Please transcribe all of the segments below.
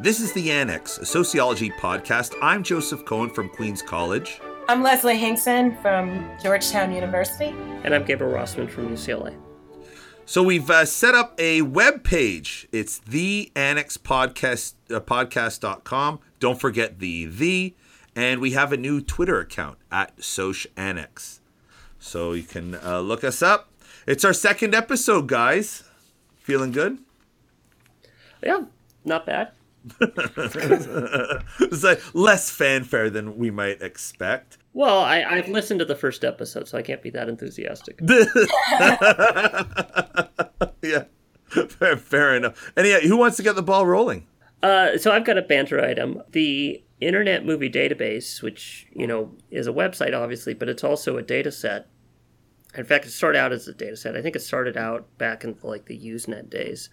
This is The Annex, a sociology podcast. I'm Joseph Cohen from Queens College. I'm Leslie Hinkson from Georgetown University. And I'm Gabriel Rossman from UCLA. So we've uh, set up a web page. It's the Annex podcast uh, podcast.com. Don't forget the the and we have a new Twitter account at Soch Annex. So you can uh, look us up. It's our second episode, guys. Feeling good? Yeah, not bad. it's like less fanfare than we might expect. Well, I, I've listened to the first episode, so I can't be that enthusiastic. yeah, fair, fair enough. And yeah, who wants to get the ball rolling? Uh, so I've got a banter item. The Internet Movie Database, which you know is a website, obviously, but it's also a data set. In fact, it started out as a data set. I think it started out back in like the Usenet days,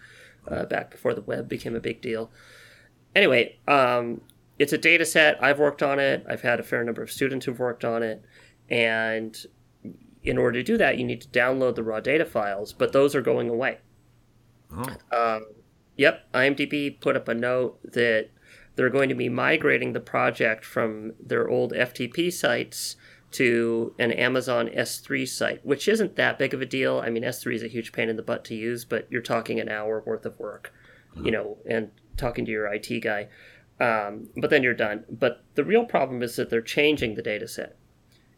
uh, back before the web became a big deal. Anyway, um, it's a data set. I've worked on it. I've had a fair number of students who've worked on it. And in order to do that, you need to download the raw data files, but those are going away. Oh. Um, yep, IMDb put up a note that they're going to be migrating the project from their old FTP sites to an Amazon S3 site, which isn't that big of a deal. I mean, S3 is a huge pain in the butt to use, but you're talking an hour worth of work, you know, and talking to your IT guy. Um, but then you're done. But the real problem is that they're changing the data set.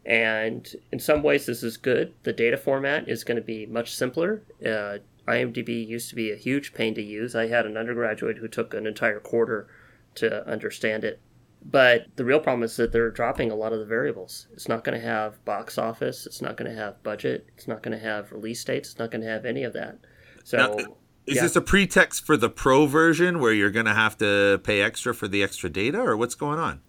And in some ways, this is good. The data format is going to be much simpler. Uh, IMDb used to be a huge pain to use. I had an undergraduate who took an entire quarter to understand it. But the real problem is that they're dropping a lot of the variables. It's not going to have box office. It's not going to have budget. It's not going to have release dates. It's not going to have any of that. So. Now, is yeah. this a pretext for the pro version where you're going to have to pay extra for the extra data, or what's going on?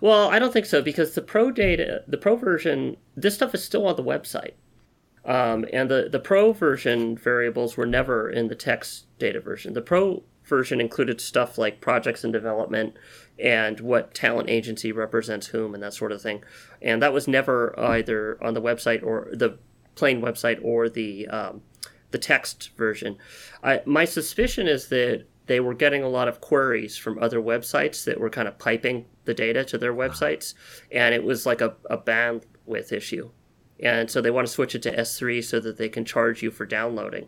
Well, I don't think so because the pro data, the pro version, this stuff is still on the website, um, and the the pro version variables were never in the text data version. The pro version included stuff like projects in development and what talent agency represents whom and that sort of thing, and that was never either on the website or the plain website or the um, the text version. I, my suspicion is that they were getting a lot of queries from other websites that were kind of piping the data to their websites, and it was like a, a bandwidth issue. And so they want to switch it to S3 so that they can charge you for downloading,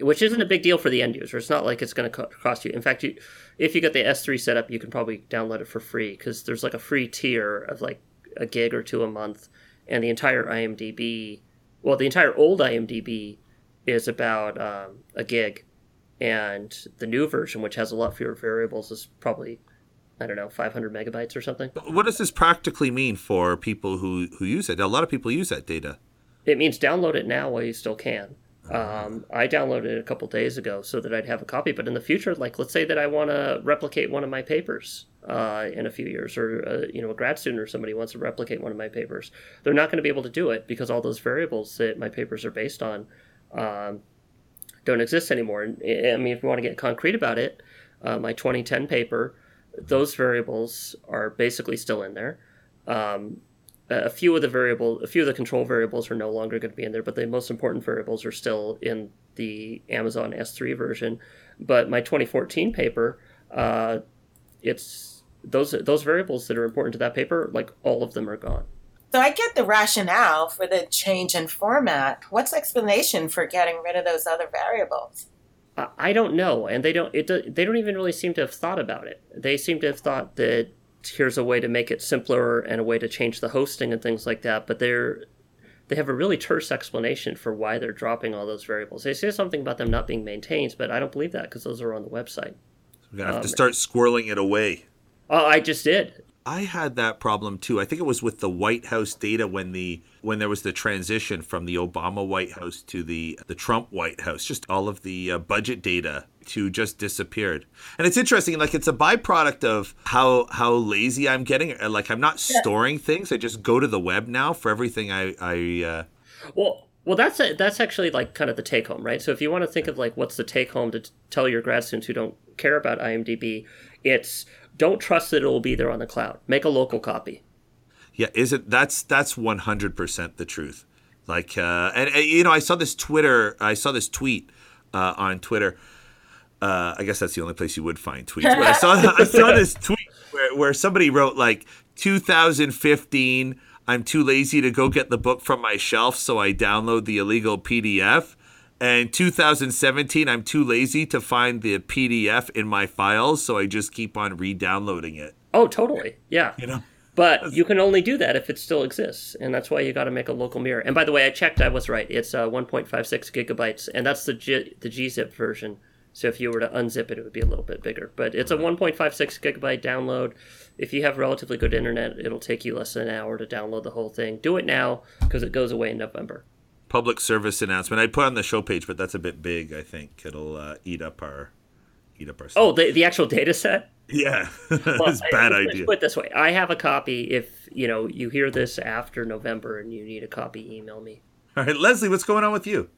which isn't a big deal for the end user. It's not like it's going to cost you. In fact, you, if you get the S3 set up, you can probably download it for free because there's like a free tier of like a gig or two a month, and the entire IMDb, well, the entire old IMDb is about um, a gig, and the new version, which has a lot fewer variables, is probably I don't know 500 megabytes or something. What does this practically mean for people who who use it? A lot of people use that data. It means download it now while you still can. Um, I downloaded it a couple days ago so that I'd have a copy. But in the future, like let's say that I want to replicate one of my papers uh, in a few years, or uh, you know, a grad student or somebody wants to replicate one of my papers, they're not going to be able to do it because all those variables that my papers are based on um, don't exist anymore. I mean, if we want to get concrete about it, uh, my 2010 paper, those variables are basically still in there. Um, a few of the variable, a few of the control variables are no longer going to be in there, but the most important variables are still in the Amazon S3 version. But my 2014 paper, uh, it's those those variables that are important to that paper, like all of them are gone. So I get the rationale for the change in format. What's the explanation for getting rid of those other variables? I don't know, and they don't. It they don't even really seem to have thought about it. They seem to have thought that here's a way to make it simpler and a way to change the hosting and things like that. But they're they have a really terse explanation for why they're dropping all those variables. They say something about them not being maintained, but I don't believe that because those are on the website. We're gonna have um, to start squirreling it away. Oh, I just did. I had that problem too. I think it was with the White House data when the when there was the transition from the Obama White House to the the Trump White House. Just all of the uh, budget data to just disappeared. And it's interesting like it's a byproduct of how how lazy I'm getting. Like I'm not storing things. I just go to the web now for everything I I uh... Well, well, that's a, that's actually like kind of the take home, right? So if you want to think of like what's the take home to t- tell your grad students who don't care about IMDb, it's don't trust that it will be there on the cloud. Make a local copy. Yeah, is it? That's that's one hundred percent the truth. Like, uh, and, and, you know, I saw this Twitter, I saw this tweet uh, on Twitter. Uh, I guess that's the only place you would find tweets. But I saw I saw this tweet where, where somebody wrote like 2015. I'm too lazy to go get the book from my shelf, so I download the illegal PDF. And 2017, I'm too lazy to find the PDF in my files, so I just keep on re-downloading it. Oh, totally. Yeah. You know. But you can only do that if it still exists, and that's why you got to make a local mirror. And by the way, I checked; I was right. It's uh, 1.56 gigabytes, and that's the G- the gzip version. So if you were to unzip it, it would be a little bit bigger. But it's a 1.56 gigabyte download. If you have relatively good internet, it'll take you less than an hour to download the whole thing. Do it now because it goes away in November. Public service announcement. I put on the show page, but that's a bit big. I think it'll uh, eat up our eat up our. Stuff. Oh, the the actual data set. Yeah, Well, that's a bad I- idea. Put it this way: I have a copy. If you know you hear this after November and you need a copy, email me. All right, Leslie, what's going on with you?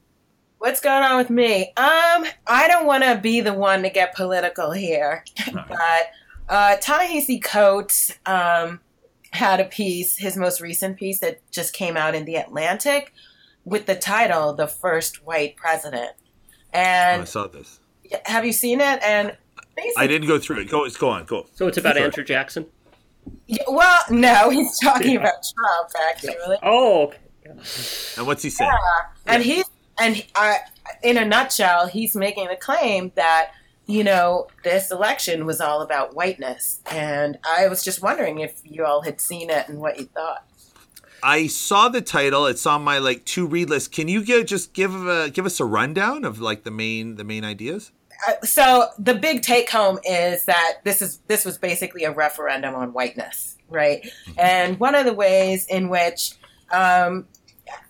What's going on with me? Um, I don't want to be the one to get political here, but uh, Ta-Nehisi Coates um, had a piece, his most recent piece that just came out in the Atlantic, with the title "The First White President." Oh, I saw this. have you seen it? And basically, I didn't go through it. Go, let's go on. Go. So it's about Sure. Andrew Jackson. Yeah, well, no, he's talking about Trump actually. Oh, okay. And what's he saying? and he's and he- I, in a nutshell, he's making the claim that you know this election was all about whiteness, and I was just wondering if you all had seen it and what you thought. I saw the title. It's on my like to read list. Can you give just give a, give us a rundown of like the main the main ideas? Uh, so the big take home is that this is this was basically a referendum on whiteness, right? And one of the ways in which um,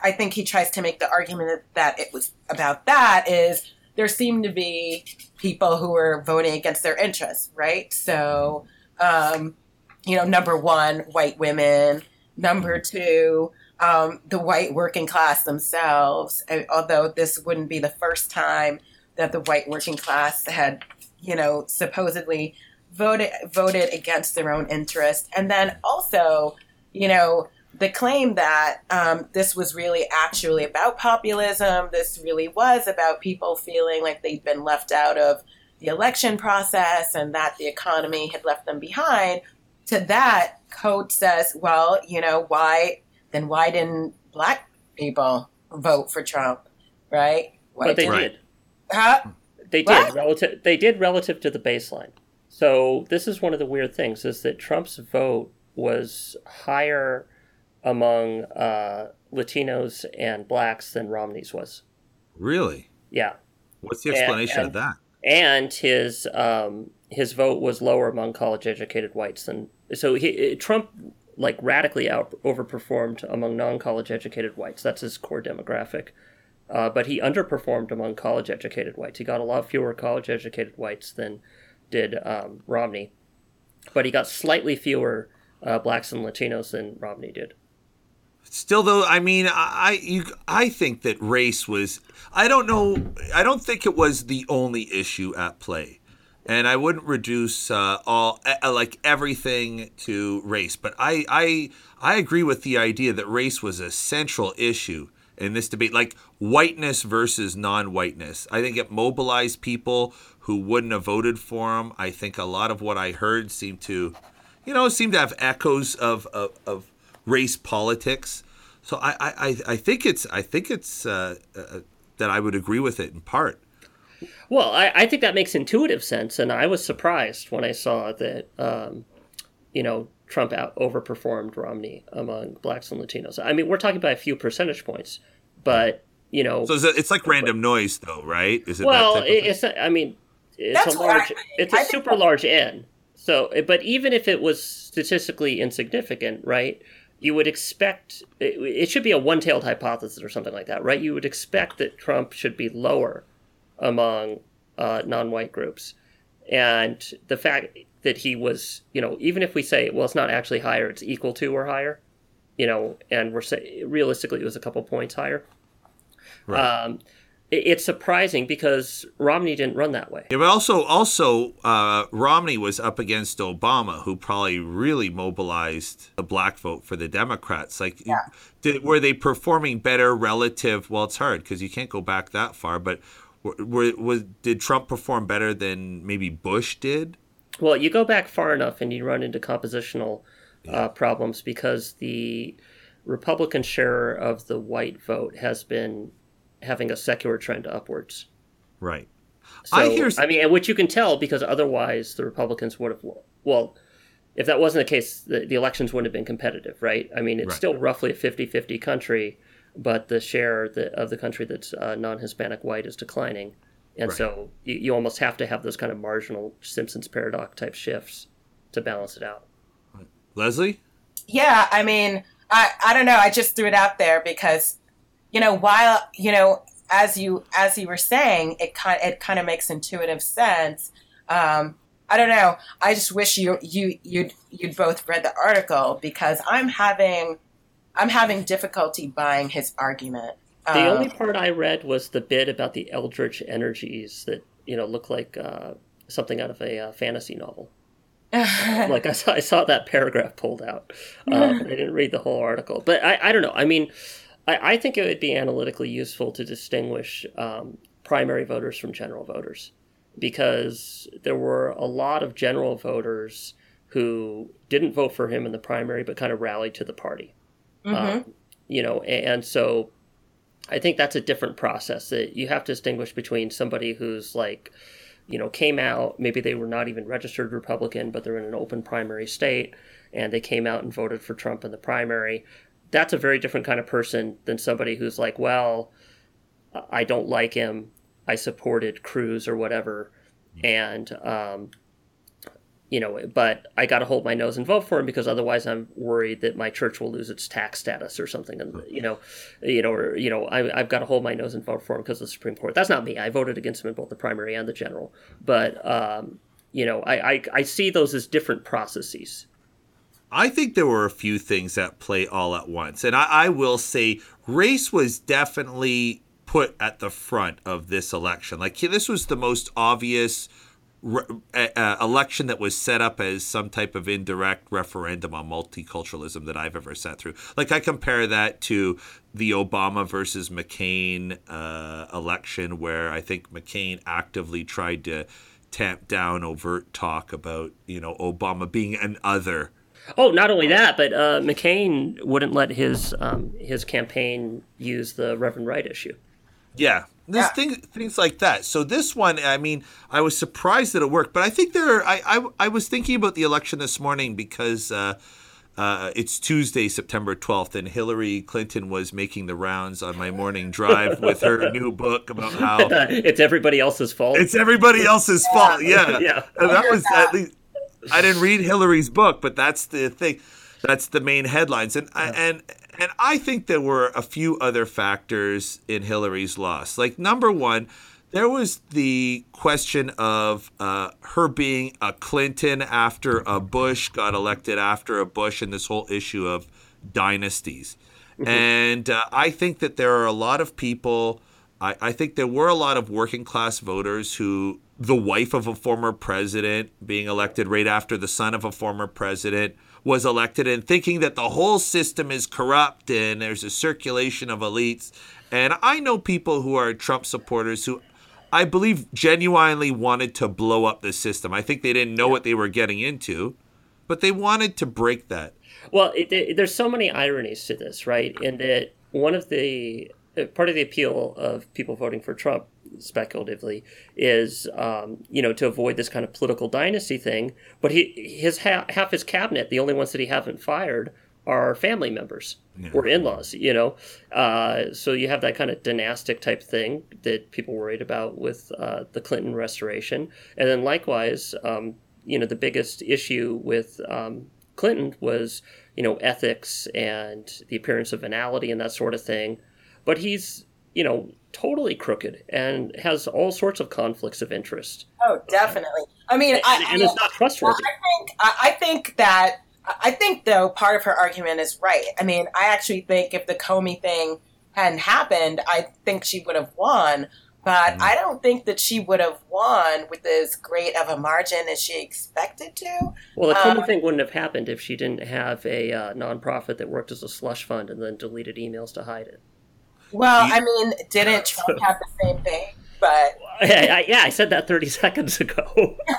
I think he tries to make the argument that it was about that is there seemed to be people who were voting against their interests, right? So, um, you know, number one, white women. Number two, um, the white working class themselves. And although this wouldn't be the first time that the white working class had, you know, supposedly voted voted against their own interest, and then also, you know, the claim that um, this was really actually about populism. This really was about people feeling like they'd been left out of the election process and that the economy had left them behind. To that, Coates says, well, you know, why then why didn't black people vote for Trump, right? Why but they didn't- did. Huh? They did relative. They did relative to the baseline. So this is one of the weird things: is that Trump's vote was higher among uh, Latinos and blacks than Romney's was. Really? Yeah, What's the Yeah, explanation yeah. of that? and his um, his vote was lower among college-educated whites than. So he, Trump like radically out overperformed among non-college educated whites. That's his core demographic. Uh, but he underperformed among college educated whites. He got a lot fewer college educated whites than did um, Romney. But he got slightly fewer uh, blacks and Latinos than Romney did. Still, though, I mean, I I- you, I think that race was. I don't know. I don't think it was the only issue at play, and I wouldn't reduce uh, all uh, like everything to race. But I, I, I agree with the idea that race was a central issue in this debate, like whiteness versus non-whiteness. I think it mobilized people who wouldn't have voted for him. I think a lot of what I heard seemed to, you know, seemed to have echoes of of, of race politics. So I, I, I- think it's I think it's uh, uh, that I would agree with it in part. Well, I, I think that makes intuitive sense, and I was surprised when I saw that, um, you know, Trump out overperformed Romney among blacks and Latinos. I mean, we're talking about a few percentage points, but you know, So it's, it's like random noise, though, right? Is it well, that type of it, thing? it's not, I mean, it's That's a what I- large, it's a I super large N. So, but even if it was statistically insignificant, right? You would expect it, it should be a one-tailed hypothesis or something like that, right? You would expect that Trump should be lower among uh, non-white groups, and the fact that he was, you know, even if we say, well, it's not actually higher, it's equal to or higher, you know, and we're say realistically it was a couple points higher. Right. Um, it- it's surprising because Romney didn't run that way. Yeah, but also, also, uh, Romney was up against Obama, who probably really mobilized the black vote for the Democrats. Like, did, were they performing better relative? Well, it's hard because you can't go back that far. But Were, was did Trump perform better than maybe Bush did? Well, you go back far enough and you run into compositional uh, problems because the Republican share of the white vote has been having a secular trend upwards. Right. So, I hear. I mean, which you can tell because otherwise the Republicans would have. Well, if that wasn't the case, the, the elections wouldn't have been competitive, right? I mean, it's right. still roughly a 50-50 country, but the share of the country that's uh, non-Hispanic white is declining, and right. so you, you almost have to have those kind of marginal Simpsons paradox type shifts to balance it out. Leslie. Yeah, I mean, I I don't know. I just threw it out there because, you know, while you know, as you as you were saying, it kind it kind of makes intuitive sense. Um, I don't know. I just wish you you you'd you'd both read the article because I'm having I'm having difficulty buying his argument. The um, only part I read was the bit about the eldritch energies that you know look like uh, something out of a uh, fantasy novel. like I saw, I saw that paragraph pulled out. Um, I didn't read the whole article, but I, I don't know. I mean, I, I think it would be analytically useful to distinguish um, primary voters from general voters because there were a lot of general voters who didn't vote for him in the primary but kind of rallied to the party. Mm-hmm. Um, you know, and so I think that's a different process that you have to distinguish between somebody who's like, you know, came out, maybe they were not even registered Republican, but they're in an open primary state and they came out and voted for Trump in the primary. That's a very different kind of person than somebody who's like, well, I don't like him. I supported Cruz or whatever. And um, you know, but I got to hold my nose and vote for him because otherwise I'm worried that my church will lose its tax status or something. And you know, you know, or you know, I, have got to hold my nose and vote for him because of the Supreme Court. That's not me. I voted against him in both the primary and the general. But um, you know, I, I I see those as different processes. I think there were a few things that play all at once, and I, I will say race was definitely put at the front of this election. Like this was the most obvious uh, election that was set up as some type of indirect referendum on multiculturalism that I've ever sat through. Like I compare that to the Obama versus McCain uh, election, where I think McCain actively tried to tamp down overt talk about you know Obama being an other. Oh, not only that, but uh, McCain wouldn't let his um, his campaign use the Reverend Wright issue. Yeah, there's yeah. things things like that. So this one, I mean, I was surprised that it worked, but I think there. Are, I, I I was thinking about the election this morning because. Uh, uh, it's Tuesday, September 12th, and Hillary Clinton was making the rounds on my morning drive with her new book about how it's everybody else's fault. It's everybody else's fault. Yeah, yeah. And that was at least. I didn't read Hillary's book, but that's the thing. That's the main headlines, and yeah. and and I think there were a few other factors in Hillary's loss. Like, number one, there was the question of uh, her being a Clinton after a Bush got elected after a Bush, and this whole issue of dynasties. Mm-hmm. And uh, I think that there are a lot of people, I, I think there were a lot of working class voters who, the wife of a former president being elected right after the son of a former president, was elected and thinking that the whole system is corrupt and there's a circulation of elites. And I know people who are Trump supporters who I believe genuinely wanted to blow up the system. I think they didn't know what they were getting into, but they wanted to break that. Well, it, it, there's so many ironies to this, right? In that one of the uh, part of the appeal of people voting for Trump speculatively is um, you know to avoid this kind of political dynasty thing. But he his ha- half his cabinet the only ones that he haven't fired are family members yeah. or in-laws you know? Uh, so you have that kind of dynastic type thing that people worried about with uh, the clinton restoration. And then likewise um, you know the biggest issue with um, clinton was you know ethics and the appearance of venality and that sort of thing. But he's you know totally crooked and has all sorts of conflicts of interest. Oh, definitely. I mean, and, I, and it's not trustworthy. I think I think that I think though part of her argument is right. I mean, I actually think if the Comey thing hadn't happened, I think she would have won. But mm. I don't think that she would have won with as great of a margin as she expected to. Well, the Comey um, thing wouldn't have happened if she didn't have a uh, nonprofit that worked as a slush fund and then deleted emails to hide it. Well, I mean, didn't Trump have the same thing? but yeah, yeah, I said that 30 seconds ago. yeah.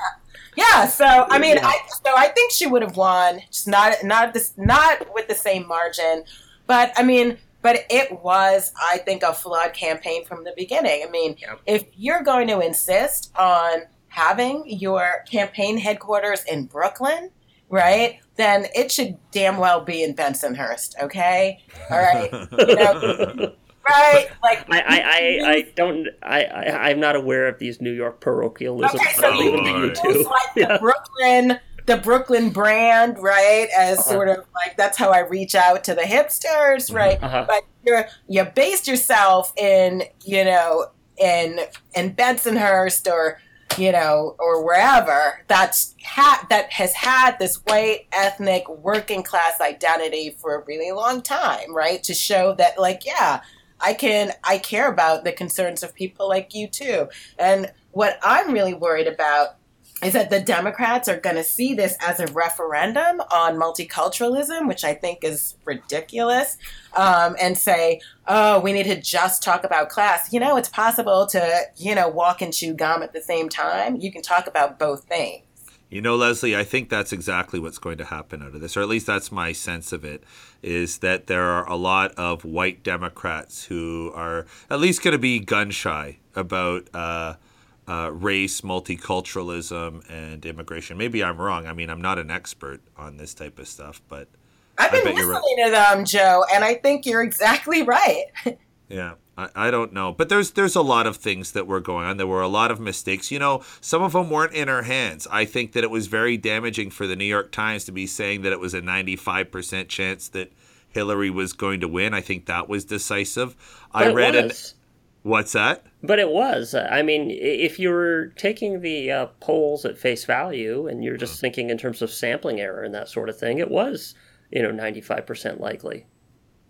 Yeah, So I mean, I, so I think she would have won, just not not this not with the same margin, but I mean. But it was, I think, a flawed campaign from the beginning. I mean, if you're going to insist on having your campaign headquarters in Brooklyn, right, then it should damn well be in Bensonhurst, okay? All right. You know, right? Like, I, I, I, I don't. I, I, I'm not aware of these New York parochialisms. Okay, so I'll leave you them to you Lord. too. use like the Brooklyn, the Brooklyn brand, right? As Uh-huh. sort of like that's how I reach out to the hipsters, right? Uh-huh. But you're you based yourself in you know in in Bensonhurst or you know or wherever that's ha- that has had this white ethnic working class identity for a really long time, right? To show that like yeah. I can I care about the concerns of people like you too. And what I'm really worried about is that the Democrats are going to see this as a referendum on multiculturalism, which I think is ridiculous, um, and say, oh, we need to just talk about class. You know, it's possible to, you know, walk and chew gum at the same time. You can talk about both things. You know, Leslie, I think that's exactly what's going to happen out of this, or at least that's my sense of it, is that there are a lot of white Democrats who are at least going to be gun shy about uh, uh, race, multiculturalism, and immigration. Maybe I'm wrong. I mean, I'm not an expert on this type of stuff, but I've been you're listening right. to them, Joe, and I think you're exactly right. Yeah, I, I don't know, but there's there's a lot of things that were going on. There were a lot of mistakes. You know, some of them weren't in our hands. I think that it was very damaging for the New York Times to be saying that it was a 95% chance that Hillary was going to win. I think that was decisive. But I read an what's that? But it was. I mean, if you were taking the uh, polls at face value and you're just thinking in terms of sampling error and that sort of thing, it was, you know, 95% likely.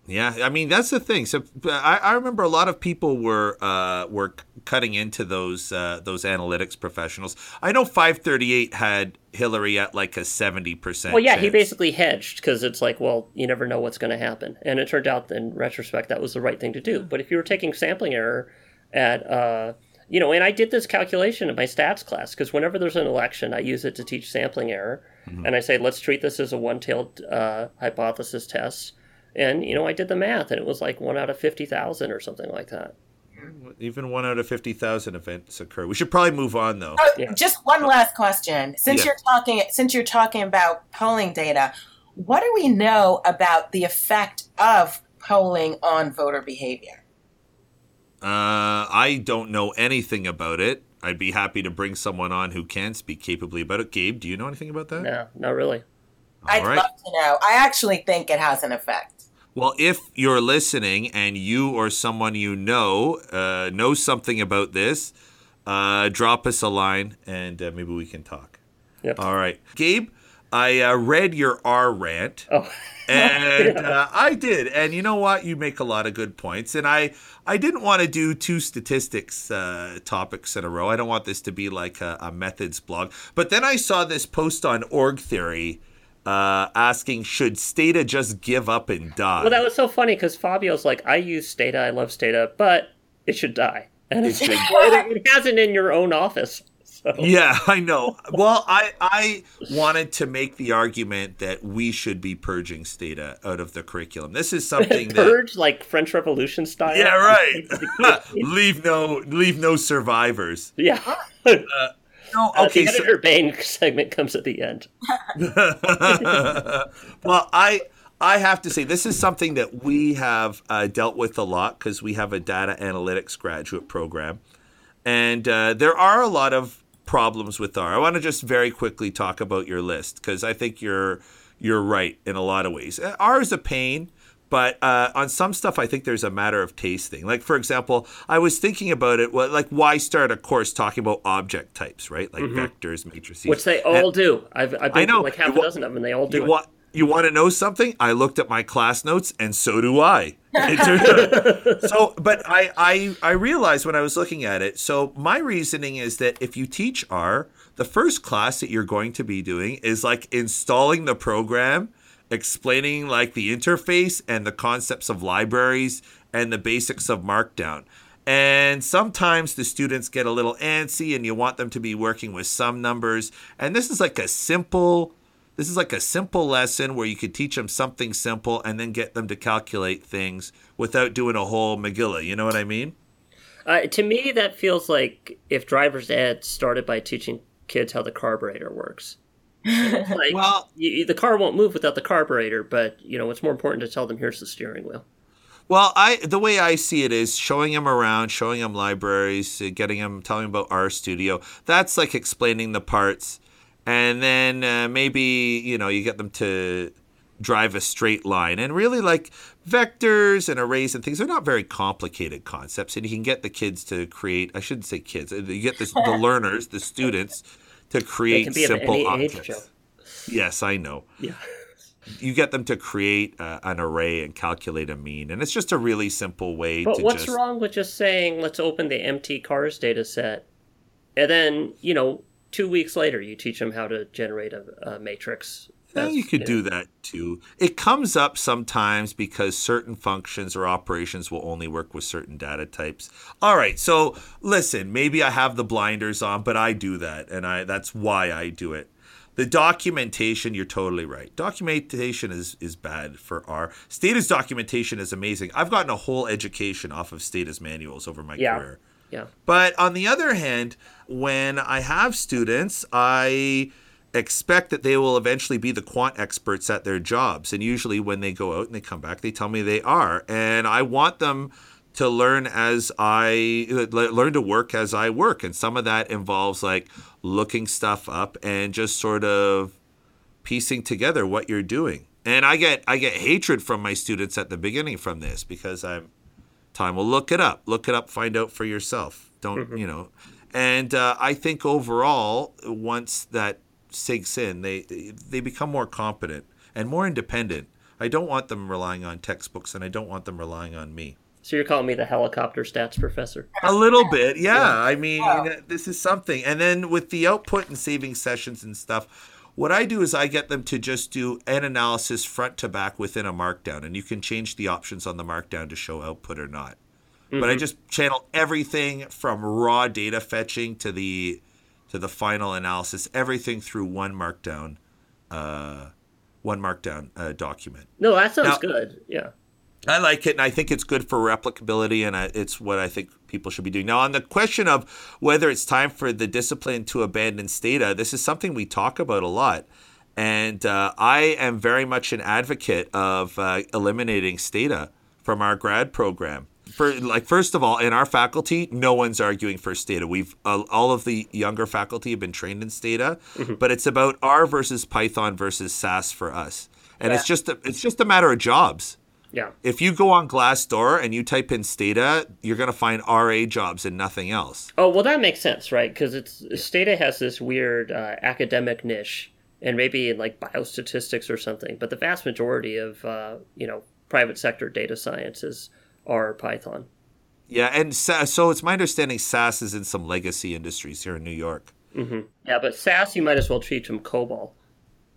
Yeah, I mean that's the thing. So I, I remember a lot of people were uh, were cutting into those uh, those analytics professionals. I know 538 had Hillary at like a 70%. Well, yeah, he basically hedged because it's like, well, you never know what's going to happen. And it turned out in retrospect that was the right thing to do. But if you were taking sampling error at, uh, you know, and I did this calculation in my stats class because whenever there's an election, I use it to teach sampling error. And I say, let's treat this as a one tailed uh, hypothesis test. And, you know, I did the math and it was like one out of 50,000 or something like that. Even one out of 50,000 events occur. We should probably move on, though. Oh, Yeah. Just one last question. Since Yeah. you're talking, since you're talking about polling data, what do we know about the effect of polling on voter behavior? Uh, I don't know anything about it. I'd be happy to bring someone on who can speak capably about it. Gabe, do you know anything about that? No, not really. I'd right. love to know. I actually think it has an effect. Well, if you're listening and you or someone you know uh, knows something about this, uh, drop us a line and uh, maybe we can talk. Yep. All right. Gabe, I uh, read your R rant. Oh, and uh, I did. And you know what? You make a lot of good points. And I, I didn't want to do two statistics uh, topics in a row. I don't want this to be like a, a methods blog. But then I saw this post on Org Theory uh, asking, should Stata just give up and die? Well, that was so funny because Fabio's like, I use Stata, I love Stata, but it should die. And it's should- it, it hasn't in your own office. So. Yeah, I know. Well, I I wanted to make the argument that we should be purging Stata out of the curriculum. This is something that Purge like French Revolution style. Yeah, right. leave no leave no survivors. yeah. No, Uh, okay. the So, editor Bane segment comes at the end. well, I I have to say this is something that we have uh, dealt with a lot because we have a data analytics graduate program, and uh, there are a lot of problems with R. I want to just very quickly talk about your list because I think you're you're right in a lot of ways. Uh, R is a pain. But uh, on some stuff, I think there's a matter of tasting. Like, for example, I was thinking about it. Well, like, why start a course talking about object types, right? Like vectors, matrices, Which they And- all do. I've, I've been I know. like half You a wa- dozen of them, and they all do you you want to know something? I looked at my class notes, and so do I. It turned out- so, but I, I I realized when I was looking at it. So my reasoning is that if you teach R, the first class that you're going to be doing is like installing the program, explaining like the interface and the concepts of libraries and the basics of Markdown. And sometimes the students get a little antsy and you want them to be working with some numbers. And this is like a simple this is like a simple lesson where you could teach them something simple and then get them to calculate things without doing a whole Megillah. You know what I mean? Uh, to me, that feels like if driver's ed started by teaching kids how the carburetor works. like, Well- you, the car won't move without the carburetor, but you know it's more important to tell them here's the steering wheel. Well, I the way I see it is showing them around, showing them libraries, uh, getting them telling them about RStudio. That's like explaining the parts, and then uh, maybe you know you get them to drive a straight line and really like vectors and arrays and things. They're not very complicated concepts, and you can get the kids to create. I shouldn't say kids. uh, You get the, the learners, the students, to create simple any objects. Yes, I know Yeah. you get them to create uh, an array and calculate a mean and it's just a really simple way to But what's just wrong with just saying let's open the mtcars data set, and then you know two weeks later you teach them how to generate a, a matrix. Yeah, you could do that too. It comes up sometimes because certain functions or operations will only work with certain data types. All right, so listen, maybe I have the blinders on, but I do that, and I that's why I do it. The documentation, you're totally right. Documentation is is bad for R. Stata's documentation is amazing. I've gotten a whole education off of Stata's manuals over my Yeah. career. Yeah. But on the other hand, when I have students, I expect that they will eventually be the quant experts at their jobs. And usually when they go out and they come back, they tell me they are. And I want them to learn as I learn to work as I work. And some of that involves like looking stuff up and just sort of piecing together what you're doing. And I get I get hatred from my students at the beginning from this because I'm time well look it up look it up find out for yourself don't you know and uh, i think overall once that sinks in they they become more competent and more independent. I don't want them relying on textbooks and i don't want them relying on me. So you're calling me the helicopter stats professor? a little bit yeah, i mean this is something. And then with the output and saving sessions and stuff what i do is i get them to just do an analysis front to back within a markdown and you can change the options on the markdown to show output or not. But I mm-hmm. just channel everything from raw data fetching to the to the final analysis, everything through one markdown, uh, one markdown uh, document. No, that sounds Now- good. Yeah. I like it, and I think it's good for replicability, and I, it's what I think people should be doing. Now, on the question of whether it's time for the discipline to abandon Stata, this is something we talk about a lot. And uh, I am very much an advocate of uh, eliminating Stata from our grad program. For like, first of all, in our faculty, no one's arguing for Stata. We've uh, all of the younger faculty have been trained in Stata, but it's about R versus Python versus SAS for us, and it's just a, it's just a matter of jobs Yeah. if you go on Glassdoor and you type in Stata, you're going to find RA jobs and nothing else. Oh well, that makes sense, right? Because it's Stata has this weird uh, academic niche, and maybe in like biostatistics or something. But the vast majority of uh, you know private sector data sciences are Python. Yeah, and sa- so it's my understanding SAS is in some legacy industries here in New York. Yeah, but SAS you might as well teach them COBOL.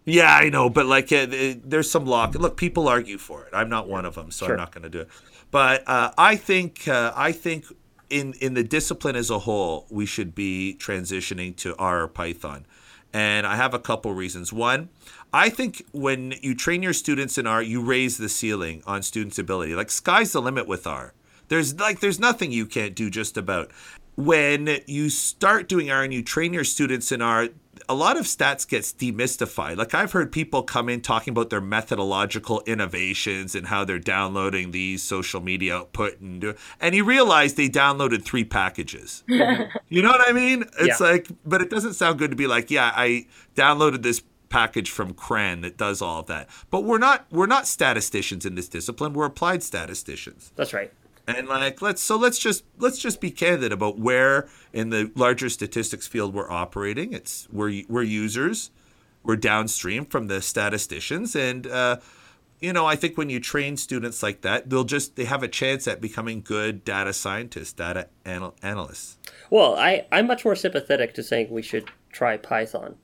Yeah, I know, but like, there's some lock. Look, people argue for it. I'm not one of them, so Sure. I'm not going to do it. But uh, I think, uh, I think in in the discipline as a whole, we should be transitioning to R or Python, and I have a couple reasons. One, I think when you train your students in R, you raise the ceiling on students' ability. Like sky's the limit with R. There's like there's nothing you can't do just about. When you start doing R and you train your students in R, a lot of stats gets demystified. Like I've heard people come in talking about their methodological innovations and how they're downloading these social media output and do, and you realize they downloaded three packages. you know what I mean? It's Yeah. like, but it doesn't sound good to be like, yeah, I downloaded this package from CRAN that does all of that. But we're not we're not statisticians in this discipline. We're applied statisticians. That's right. And like let's so let's just let's just be candid about where in the larger statistics field we're operating. It's we're we're users, we're downstream from the statisticians, and uh, you know I think when you train students like that, they'll just they have a chance at becoming good data scientists, data anal- analysts. Well, I, I'm much more sympathetic to saying we should try Python.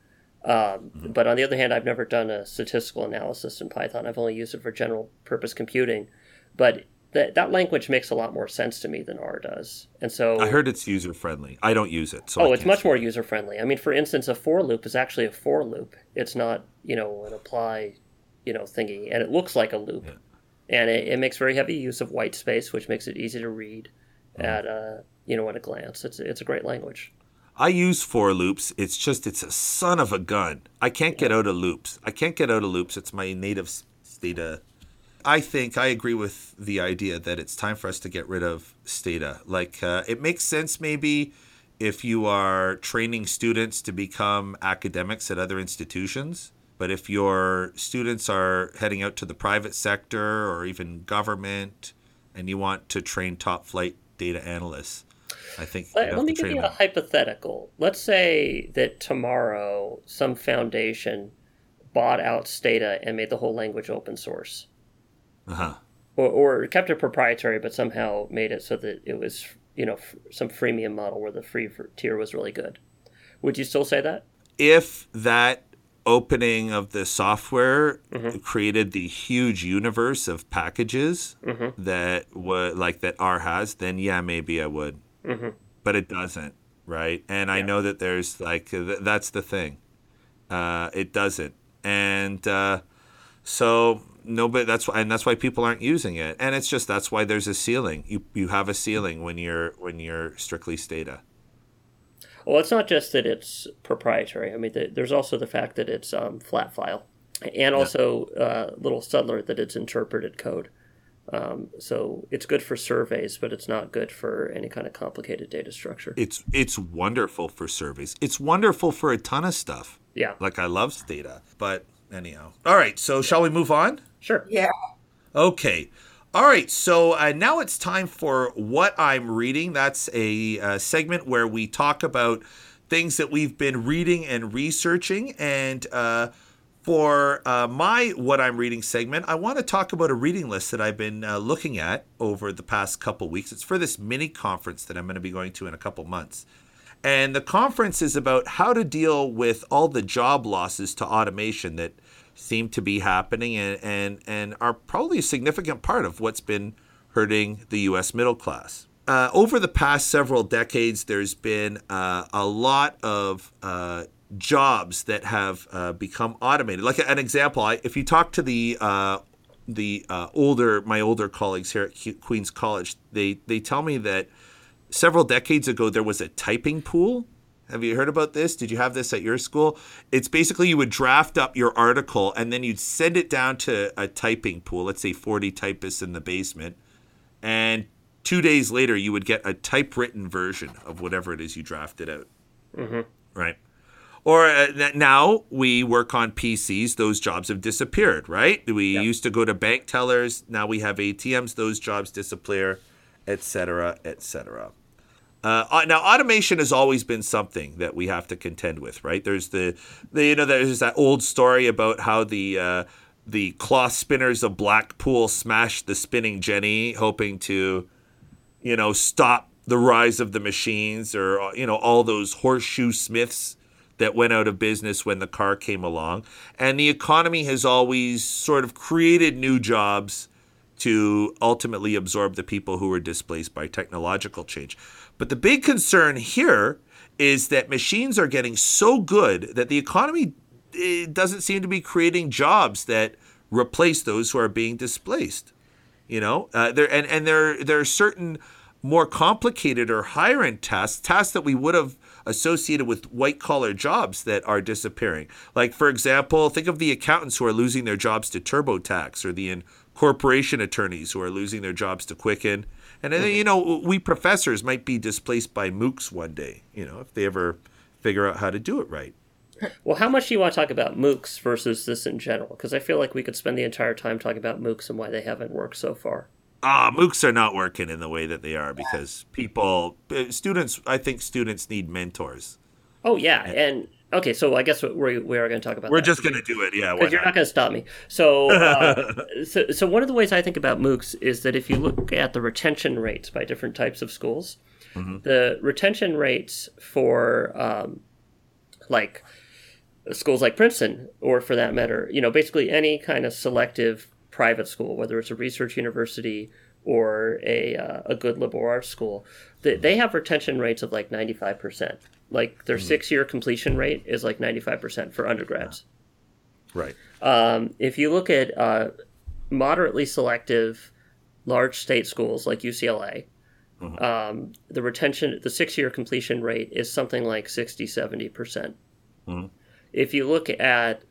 Um, But on the other hand, I've never done a statistical analysis in Python. I've only used it for general purpose computing. But that that language makes a lot more sense to me than R does. And so I heard it's user friendly. I don't use it, so oh, it's much more user friendly. I mean, for instance, a for loop is actually a for loop. It's not you know an apply you know thingy, and it looks like a loop, and it, it makes very heavy use of white space, which makes it easy to read Mm-hmm. at a you know at a glance. It's it's a great language. I use for loops. It's just it's a son of a gun. I can't get out of loops. I can't get out of loops. It's my native s- stata. I think I agree with the idea that it's time for us to get rid of stata. Like uh, it makes sense maybe if you are training students to become academics at other institutions. But if your students are heading out to the private sector or even government, and you want to train top flight data analysts, I think Let, let me give you a hypothetical. Let's say that tomorrow some foundation bought out Stata and made the whole language open source, Uh-huh. or, or kept it proprietary, but somehow made it so that it was you know f- some freemium model where the free tier was really good. Would you still say that? if that opening of the software created the huge universe of packages that would like that R has, then yeah, maybe I would. But it doesn't, right? And I know that there's like th- that's the thing. Uh, it doesn't, and uh, so nobody. That's why, and that's why people aren't using it. And it's just that's why there's a ceiling. You you have a ceiling when you're when you're strictly Stata. Well, it's not just that it's proprietary. I mean, th- there's also the fact that it's um, flat file, and also uh, little subtler that it's interpreted code. Um, so it's good for surveys, but it's not good for any kind of complicated data structure. It's it's wonderful for surveys. It's wonderful for a ton of stuff. Yeah, Like I love Stata, but anyhow. All right, so shall we move on? sure. Yeah. Okay. All right, so uh, now it's time for what I'm reading. That's a uh, segment where we talk about things that we've been reading and researching. And uh, for uh, my what I'm reading segment, I want to talk about a reading list that I've been uh, looking at over the past couple weeks. It's for this mini conference that I'm going to be going to in a couple months. And the conference is about how to deal with all the job losses to automation that seem to be happening and, and, and are probably a significant part of what's been hurting the US middle class. Uh, over the past several decades, there's been uh, a lot of uh, jobs that have uh, become automated. Like an example, I, if you talk to the uh, the uh, older my older colleagues here at Queens College, they they tell me that several decades ago there was a typing pool. Have you heard about this? Did you have this at your school? It's basically you would draft up your article and then you'd send it down to a typing pool, let's say 40 typists in the basement. And two days later, you would get a typewritten version of whatever it is you drafted out. Right. Or uh, now we work on PCs. Those jobs have disappeared, right? We used to go to bank tellers. Now we have ATMs. Those jobs disappear, et cetera, et cetera. Uh, uh, now, automation has always been something that we have to contend with, right? There's the, the you know, there's that old story about how the uh, the cloth spinners of Blackpool smashed the spinning jenny, hoping to, you know, stop the rise of the machines, or uh, you know, all those horseshoe smiths that went out of business when the car came along. And the economy has always sort of created new jobs to ultimately absorb the people who were displaced by technological change. But the big concern here is that machines are getting so good that the economy eh, doesn't seem to be creating jobs that replace those who are being displaced. You know, uh, there and and there there are certain more complicated or higher end tasks, tasks that we would have associated with white collar jobs that are disappearing. Like for example, think of the accountants who are losing their jobs to TurboTax, or the corporation attorneys who are losing their jobs to Quicken. And then, you know, we professors might be displaced by MOOCs one day, you know, if they ever figure out how to do it right. Well, how much do you want to talk about MOOCs versus this in general? Because I feel like we could spend the entire time talking about MOOCs and why they haven't worked so far. Ah, MOOCs are not working in the way that they are because people, uh, students, I think students need mentors. Oh yeah, and okay, so I guess we we are going to talk about. We're that. just going to do it. Yeah. Because you're not? not going to stop me. So, uh, so, so one of the ways I think about MOOCs is that if you look at the retention rates by different types of schools, the retention rates for um, like schools like Princeton, or for that matter, you know, basically any kind of selective private school, whether it's a research university or a uh, a good liberal arts school, they, they have retention rates of like ninety five percent. Like their six year completion rate is like ninety five percent for undergrads. Right. Um, if you look at uh, moderately selective large state schools like UCLA, um, the retention, the six year completion rate is something like 60, 70%. percent If you look at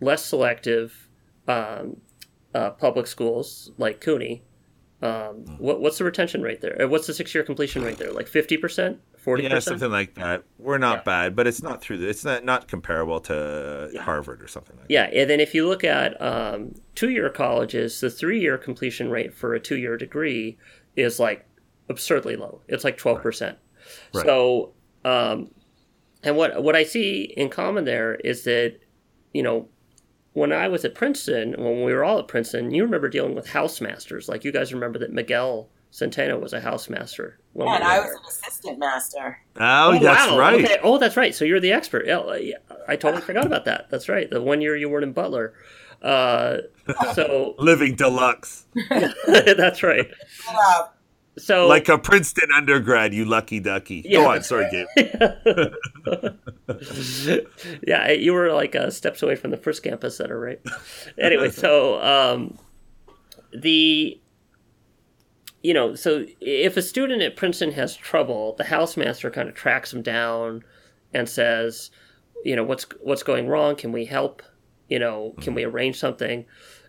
less selective um, uh, public schools like CUNY, um, what, what's the retention rate there? Uh, What's the six year completion rate there? Like 50%? 40%? Yeah, something like that. We're not bad, but it's not through. The, it's not not comparable to Harvard or something like. That. Yeah, and then if you look at um, two-year colleges, the three-year completion rate for a two-year degree is like absurdly low. It's like twelve percent. Right. So, um, and what what I see in common there is that, you know, when I was at Princeton, when we were all at Princeton, you remember dealing with housemasters. Like you guys remember that Miguel Centeno was a housemaster. when Yeah, we and I was there. an assistant master. Oh, Oh, that's wow. right. Okay. Oh, that's right. So you're the expert. Yeah, yeah, I totally forgot about that. That's right. The one year you weren't in Butler. Uh, so Living deluxe, that's right. So like a Princeton undergrad. You lucky ducky. Yeah. Go on, sorry, Gabe. yeah, you were like uh, steps away from the first campus center, right? anyway, so um, the you know, so if a student at Princeton has trouble, the housemaster kind of tracks them down and says, you know, what's what's going wrong? Can we help? You know, can we mm-hmm. arrange something?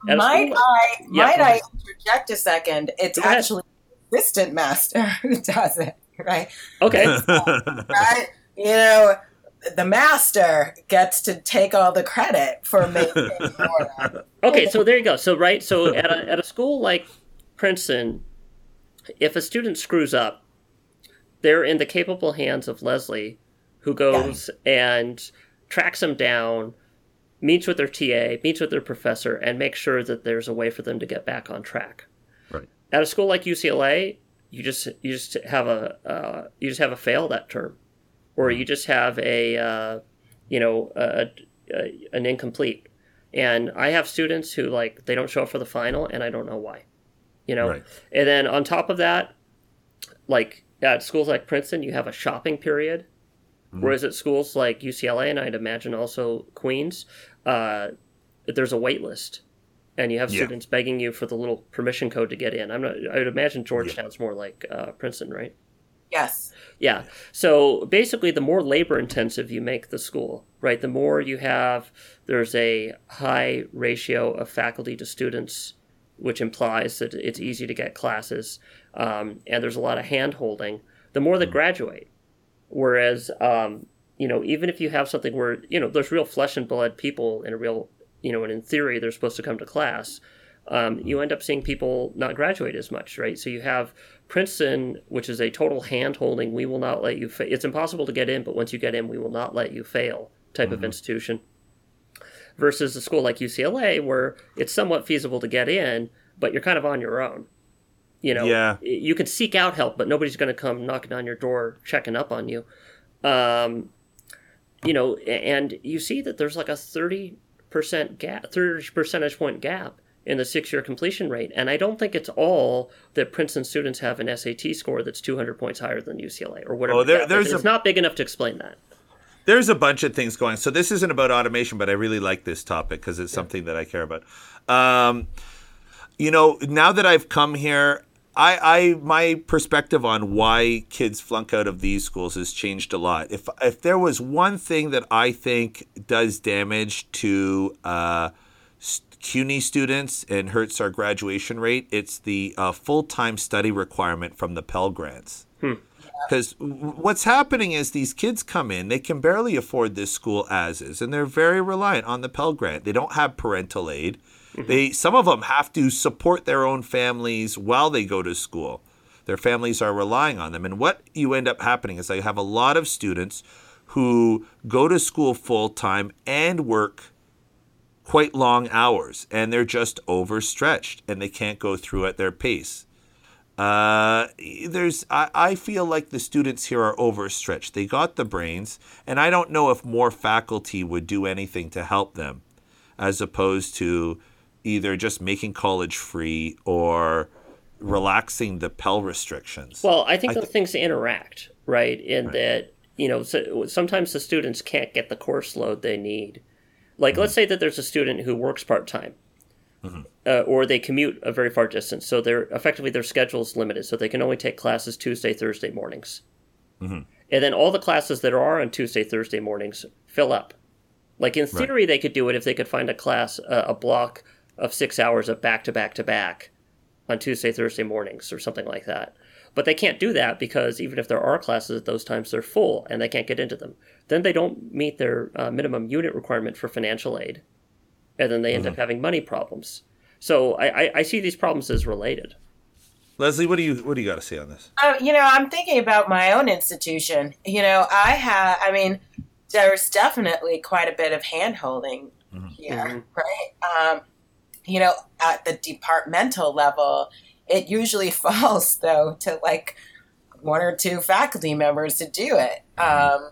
At might school- I Yeah, might I ahead. interject a second? It's Go ahead. actually assistant master who does it, right? Okay, right? You know, the master gets to take all the credit for making order. Okay, so there you go. So right, so at a, at a school like Princeton, if a student screws up, they're in the capable hands of Leslie, who goes and tracks them down, meets with their TA, meets with their professor, and makes sure that there's a way for them to get back on track. Right. At a school like UCLA, you just you just have a uh, you just have a fail that term, or you just have a uh, you know a, a, an incomplete. And I have students who like they don't show up for the final, and I don't know why. You know, Right. and then on top of that, like at schools like Princeton, you have a shopping period. Whereas at schools like UCLA and I'd imagine also Queens, uh, there's a wait list, and you have Yeah. students begging you for the little permission code to get in. I'm not. I would imagine Georgetown's more like uh, Princeton, right? Yes. Yeah. So basically, the more labor intensive you make the school, right, the more you have, there's a high ratio of faculty to students, which implies that it's easy to get classes, um, and there's a lot of hand holding, the more that graduate. Whereas, um, you know, even if you have something where, you know, there's real flesh and blood people in a real, you know, and in theory they're supposed to come to class, um, you end up seeing people not graduate as much, right? So you have Princeton, which is a total hand holding, we will not let you, fa- it's impossible to get in, but once you get in, we will not let you fail type of institution. Versus a school like UCLA, where it's somewhat feasible to get in, but you're kind of on your own. You know, Yeah. you can seek out help, but nobody's going to come knocking on your door, checking up on you. Um, you know, and you see that there's like a 30% gap, 30 percentage point gap in the six year completion rate. And I don't think it's all that Princeton students have an SAT score that's 200 points higher than UCLA or whatever. Oh, there- there's it's a- not big enough to explain that. There's a bunch of things going. So this isn't about automation, but I really like this topic because it's something that I care about. Um, you know, now that I've come here, I, I my perspective on why kids flunk out of these schools has changed a lot. If if there was one thing that I think does damage to uh, CUNY students and hurts our graduation rate, it's the uh, full time study requirement from the Pell Grants. Because what's happening is these kids come in, they can barely afford this school as is, and they're very reliant on the Pell Grant. They don't have parental aid. Mm-hmm. They some of them have to support their own families while they go to school. Their families are relying on them, and what you end up happening is I have a lot of students who go to school full time and work quite long hours, and they're just overstretched, and they can't go through at their pace. Uh, there's I, I feel like the students here are overstretched. They got the brains, and I don't know if more faculty would do anything to help them, as opposed to either just making college free or relaxing the Pell restrictions. Well, I think I those things interact, right? In right. that, you know, so sometimes the students can't get the course load they need. Like, mm-hmm. let's say that there's a student who works part time. Mm-hmm. Uh, or they commute a very far distance, so they're effectively their schedule is limited, so they can only take classes Tuesday, Thursday mornings, mm-hmm. and then all the classes that are on Tuesday, Thursday mornings fill up. Like in theory, right. they could do it if they could find a class, uh, a block of six hours of back to back to back on Tuesday, Thursday mornings, or something like that. But they can't do that because even if there are classes at those times, they're full and they can't get into them. Then they don't meet their uh, minimum unit requirement for financial aid, and then they end mm-hmm. up having money problems. So I, I, I, see these problems as related. Leslie, what do you what do you got to say on this? Uh, you know, I'm thinking about my own institution. You know, I have. I mean, there's definitely quite a bit of hand holding mm-hmm. here, mm-hmm. right? Um, you know, at the departmental level, it usually falls though to like one or two faculty members to do it, mm-hmm. um,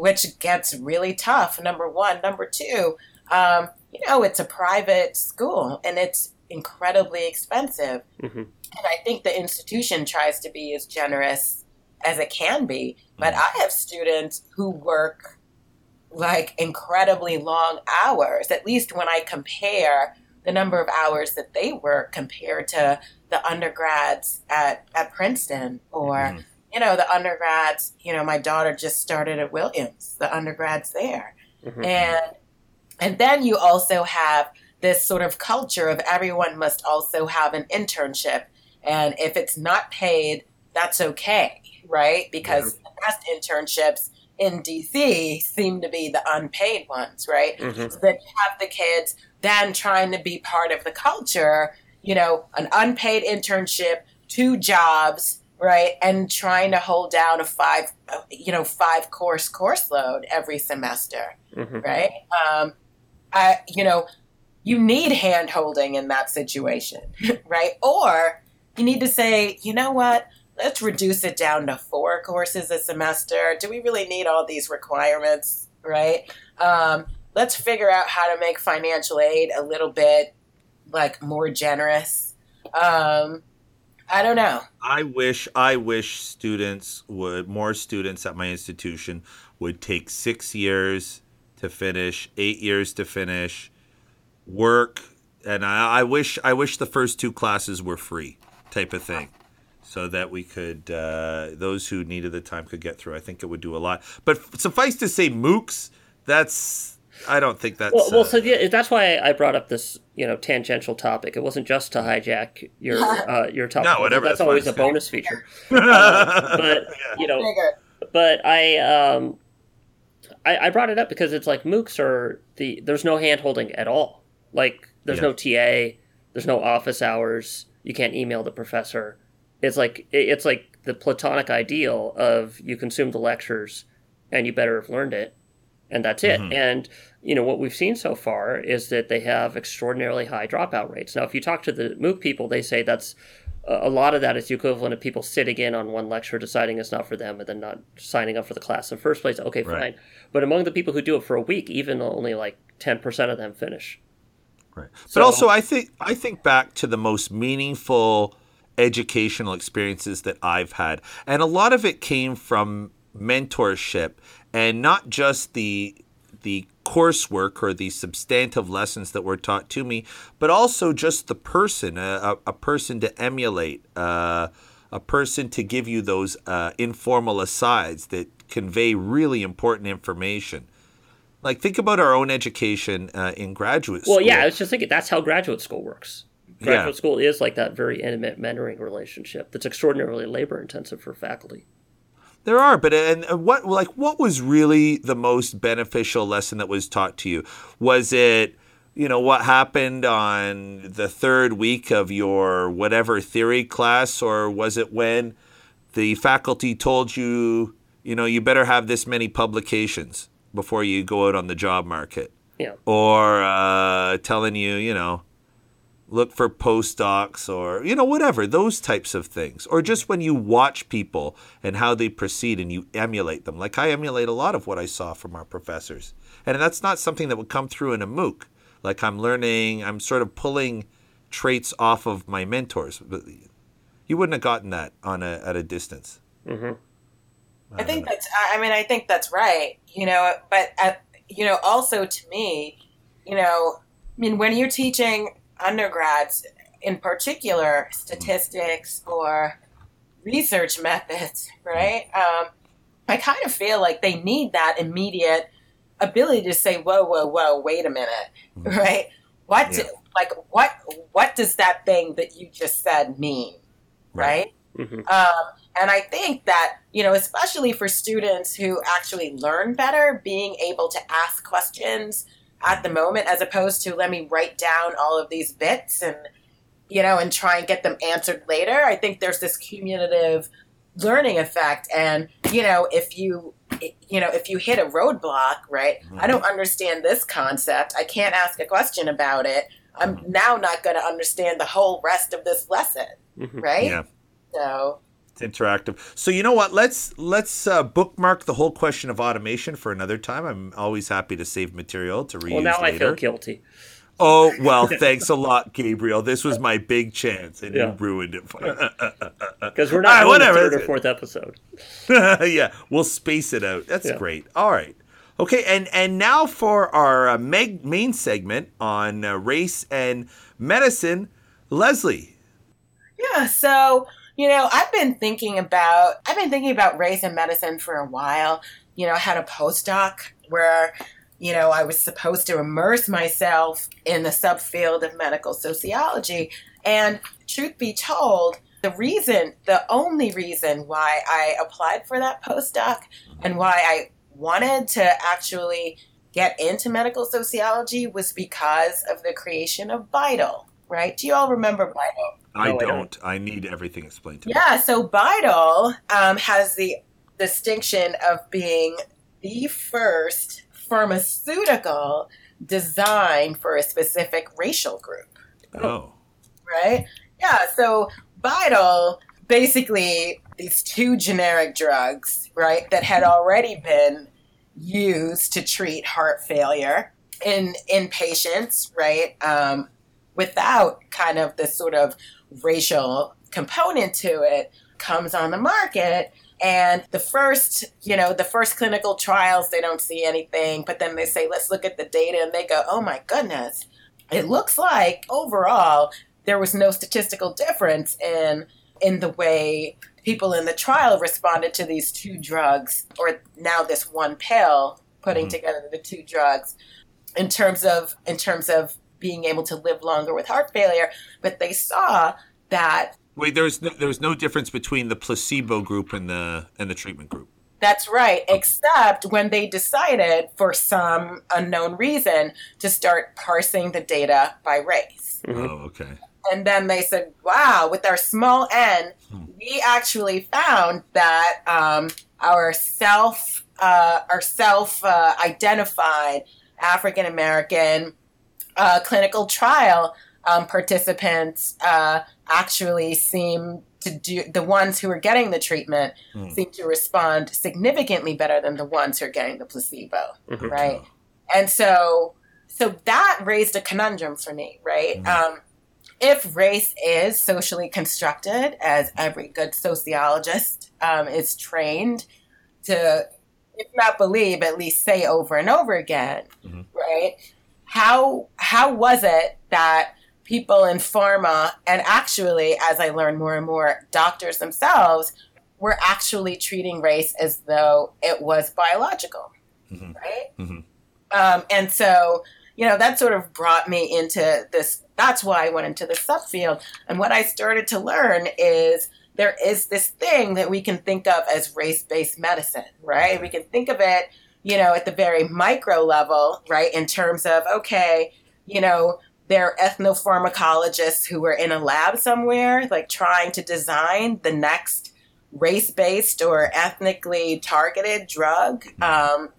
which gets really tough. Number one, number two, um, you know, it's a private school and it's incredibly expensive, mm-hmm. and I think the institution tries to be as generous as it can be. But mm-hmm. I have students who work like incredibly long hours. At least when I compare the number of hours that they work compared to the undergrads at, at Princeton or, mm-hmm. you know, the undergrads, you know, my daughter just started at Williams, the undergrads there. Mm-hmm. And, and then you also have this sort of culture of everyone must also have an internship. And if it's not paid, that's okay, right? Because yeah. the best internships in DC seem to be the unpaid ones, right? Mm-hmm. So that you have the kids then trying to be part of the culture, you know, an unpaid internship, two jobs, right? And trying to hold down a five, you know, five course course load every semester, mm-hmm. right? Um, I, you know, you need hand holding in that situation, right? Or you need to say, you know what? let's reduce it down to four courses a semester. Do we really need all these requirements, right? Um, let's figure out how to make financial aid a little bit like more generous. Um, I don't know. I wish I wish students would more students at my institution would take six years to finish, eight years to finish, work, and I, I wish I wish the first two classes were free, type of thing so that we could uh, those who needed the time could get through. I think it would do a lot. But suffice to say, MOOCs. That's I don't think that's well. well uh, so yeah, that's why I brought up this you know tangential topic. It wasn't just to hijack your uh, your topic. No, whatever. That's, that's always a bonus feature. uh, but yeah. you know, but I um. I, I brought it up because it's like MOOCs are the there's no hand holding at all. Like there's yeah. no TA, there's no office hours. You can't email the professor it's like it's like the platonic ideal of you consume the lectures and you better have learned it and that's it mm-hmm. and you know what we've seen so far is that they have extraordinarily high dropout rates now if you talk to the mooc people they say that's a lot of that is the equivalent of people sitting in on one lecture deciding it's not for them and then not signing up for the class in the first place okay fine right. but among the people who do it for a week even only like 10% of them finish right so, but also i think i think back to the most meaningful educational experiences that I've had. And a lot of it came from mentorship and not just the the coursework or the substantive lessons that were taught to me, but also just the person, a, a person to emulate, uh, a person to give you those uh, informal asides that convey really important information. Like think about our own education uh, in graduate school. Well, yeah, I was just thinking that's how graduate school works graduate yeah. school is like that very intimate mentoring relationship that's extraordinarily labor intensive for faculty. There are, but and what like what was really the most beneficial lesson that was taught to you? Was it you know what happened on the third week of your whatever theory class or was it when the faculty told you you know you better have this many publications before you go out on the job market yeah or uh, telling you you know look for postdocs or you know whatever those types of things or just when you watch people and how they proceed and you emulate them like i emulate a lot of what i saw from our professors and that's not something that would come through in a mooc like i'm learning i'm sort of pulling traits off of my mentors but You wouldn't have gotten that on a at a distance. hmm I think that's. I I mean, I think that's right. You know, but uh, you know, also to me, you know, I mean, when you're teaching undergrads, in particular, statistics or research methods, right? Um, I kind of feel like they need that immediate ability to say, "Whoa, whoa, whoa! Wait a minute, right? What, Yeah. like, what, what does that thing that you just said mean, right?" hmm Um, and I think that, you know, especially for students who actually learn better, being able to ask questions at the moment as opposed to let me write down all of these bits and, you know, and try and get them answered later. I think there's this cumulative learning effect. And, you know, if you, you know, if you hit a roadblock, right? I don't understand this concept. I can't ask a question about it. I'm now not going to understand the whole rest of this lesson, hmm right? Yeah. So, interactive. So you know what? Let's let's uh, bookmark the whole question of automation for another time. I'm always happy to save material to reuse Well, now I later. feel guilty. Oh well, thanks a lot, Gabriel. This was my big chance, and Yeah. you ruined it. For me. Because we're All right, not doing whatever, the third or that's fourth episode. yeah, we'll space it out. That's Yeah. great. All right. Okay, and and now for our uh, meg- main segment on uh, race and medicine, Leslie. Yeah, so you know, I've been thinking about I've been thinking about race and medicine for a while. You know, I had a postdoc where you know I was supposed to immerse myself in the subfield of medical sociology, and truth be told, the reason, the only reason why I applied for that postdoc and why I wanted to actually get into medical sociology was because of the creation of BiDil. Right? Do you all remember BiDil? I No, I don't. don't. I need everything explained to me. Yeah, so BiDil um, has the distinction of being the first pharmaceutical designed for a specific racial group, Oh. right? Yeah, so BiDil basically these two generic drugs, right, that had already been used to treat heart failure in in patients, right, um, without kind of this sort of racial component to it, comes on the market. And the first, you know, the first clinical trials, they don't see anything, but then they say, let's look at the data, and they go, oh my goodness, it looks like overall there was no statistical difference in in the way people in the trial responded to these two drugs, or now this one pill, putting Mhm. together the two drugs, in terms of in terms of being able to live longer with heart failure. But they saw that Wait, there's no, there's no difference between the placebo group and the and the treatment group. That's right, except when they decided, for some unknown reason, to start parsing the data by race. Mhm. Oh, okay. And then they said, wow, with our small n, Hmm. we actually found that um, our self, uh, our self uh, identified African American uh, clinical trial um, participants uh, actually seem to do, the ones who are getting the treatment Hmm. seem to respond significantly better than the ones who are getting the placebo Mhm. right? And so, so that raised a conundrum for me, right? Mhm. Um, if race is socially constructed, as every good sociologist um, is trained to, if not believe, at least say over and over again, Mhm. right? How how was it that people in pharma and actually, as I learned more and more, doctors themselves were actually treating race as though it was biological, Mhm. right? Mhm. Um, and so, you know, that sort of brought me into this. That's why I went into the subfield. And what I started to learn is there is this thing that we can think of as race based medicine, right? We can think of it, you know, at the very micro level, right? In terms of, okay, you know, they're ethnopharmacologists who are in a lab somewhere, like trying to design the next race based or ethnically targeted drug um,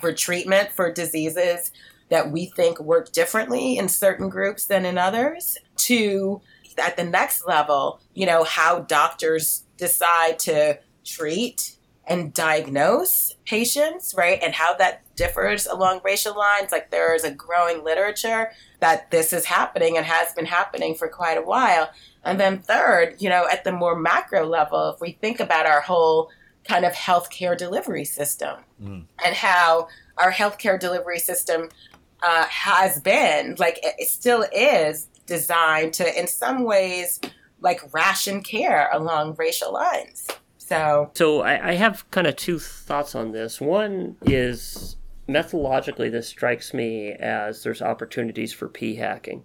for treatment for diseases that we think work differently in certain groups than in others, to at the next level, you know, how doctors decide to treat and diagnose patients, right? And how that differs along racial lines. Like there is a growing literature that this is happening and has been happening for quite a while. And then third, you know, at the more macro level, if we think about our whole kind of healthcare delivery system mm. and how our healthcare delivery system uh, has been, like it still is, designed to, in some ways, like ration care along racial lines. So, so I, I have kind of two thoughts on this. One is methodologically, this strikes me as there's opportunities for p hacking,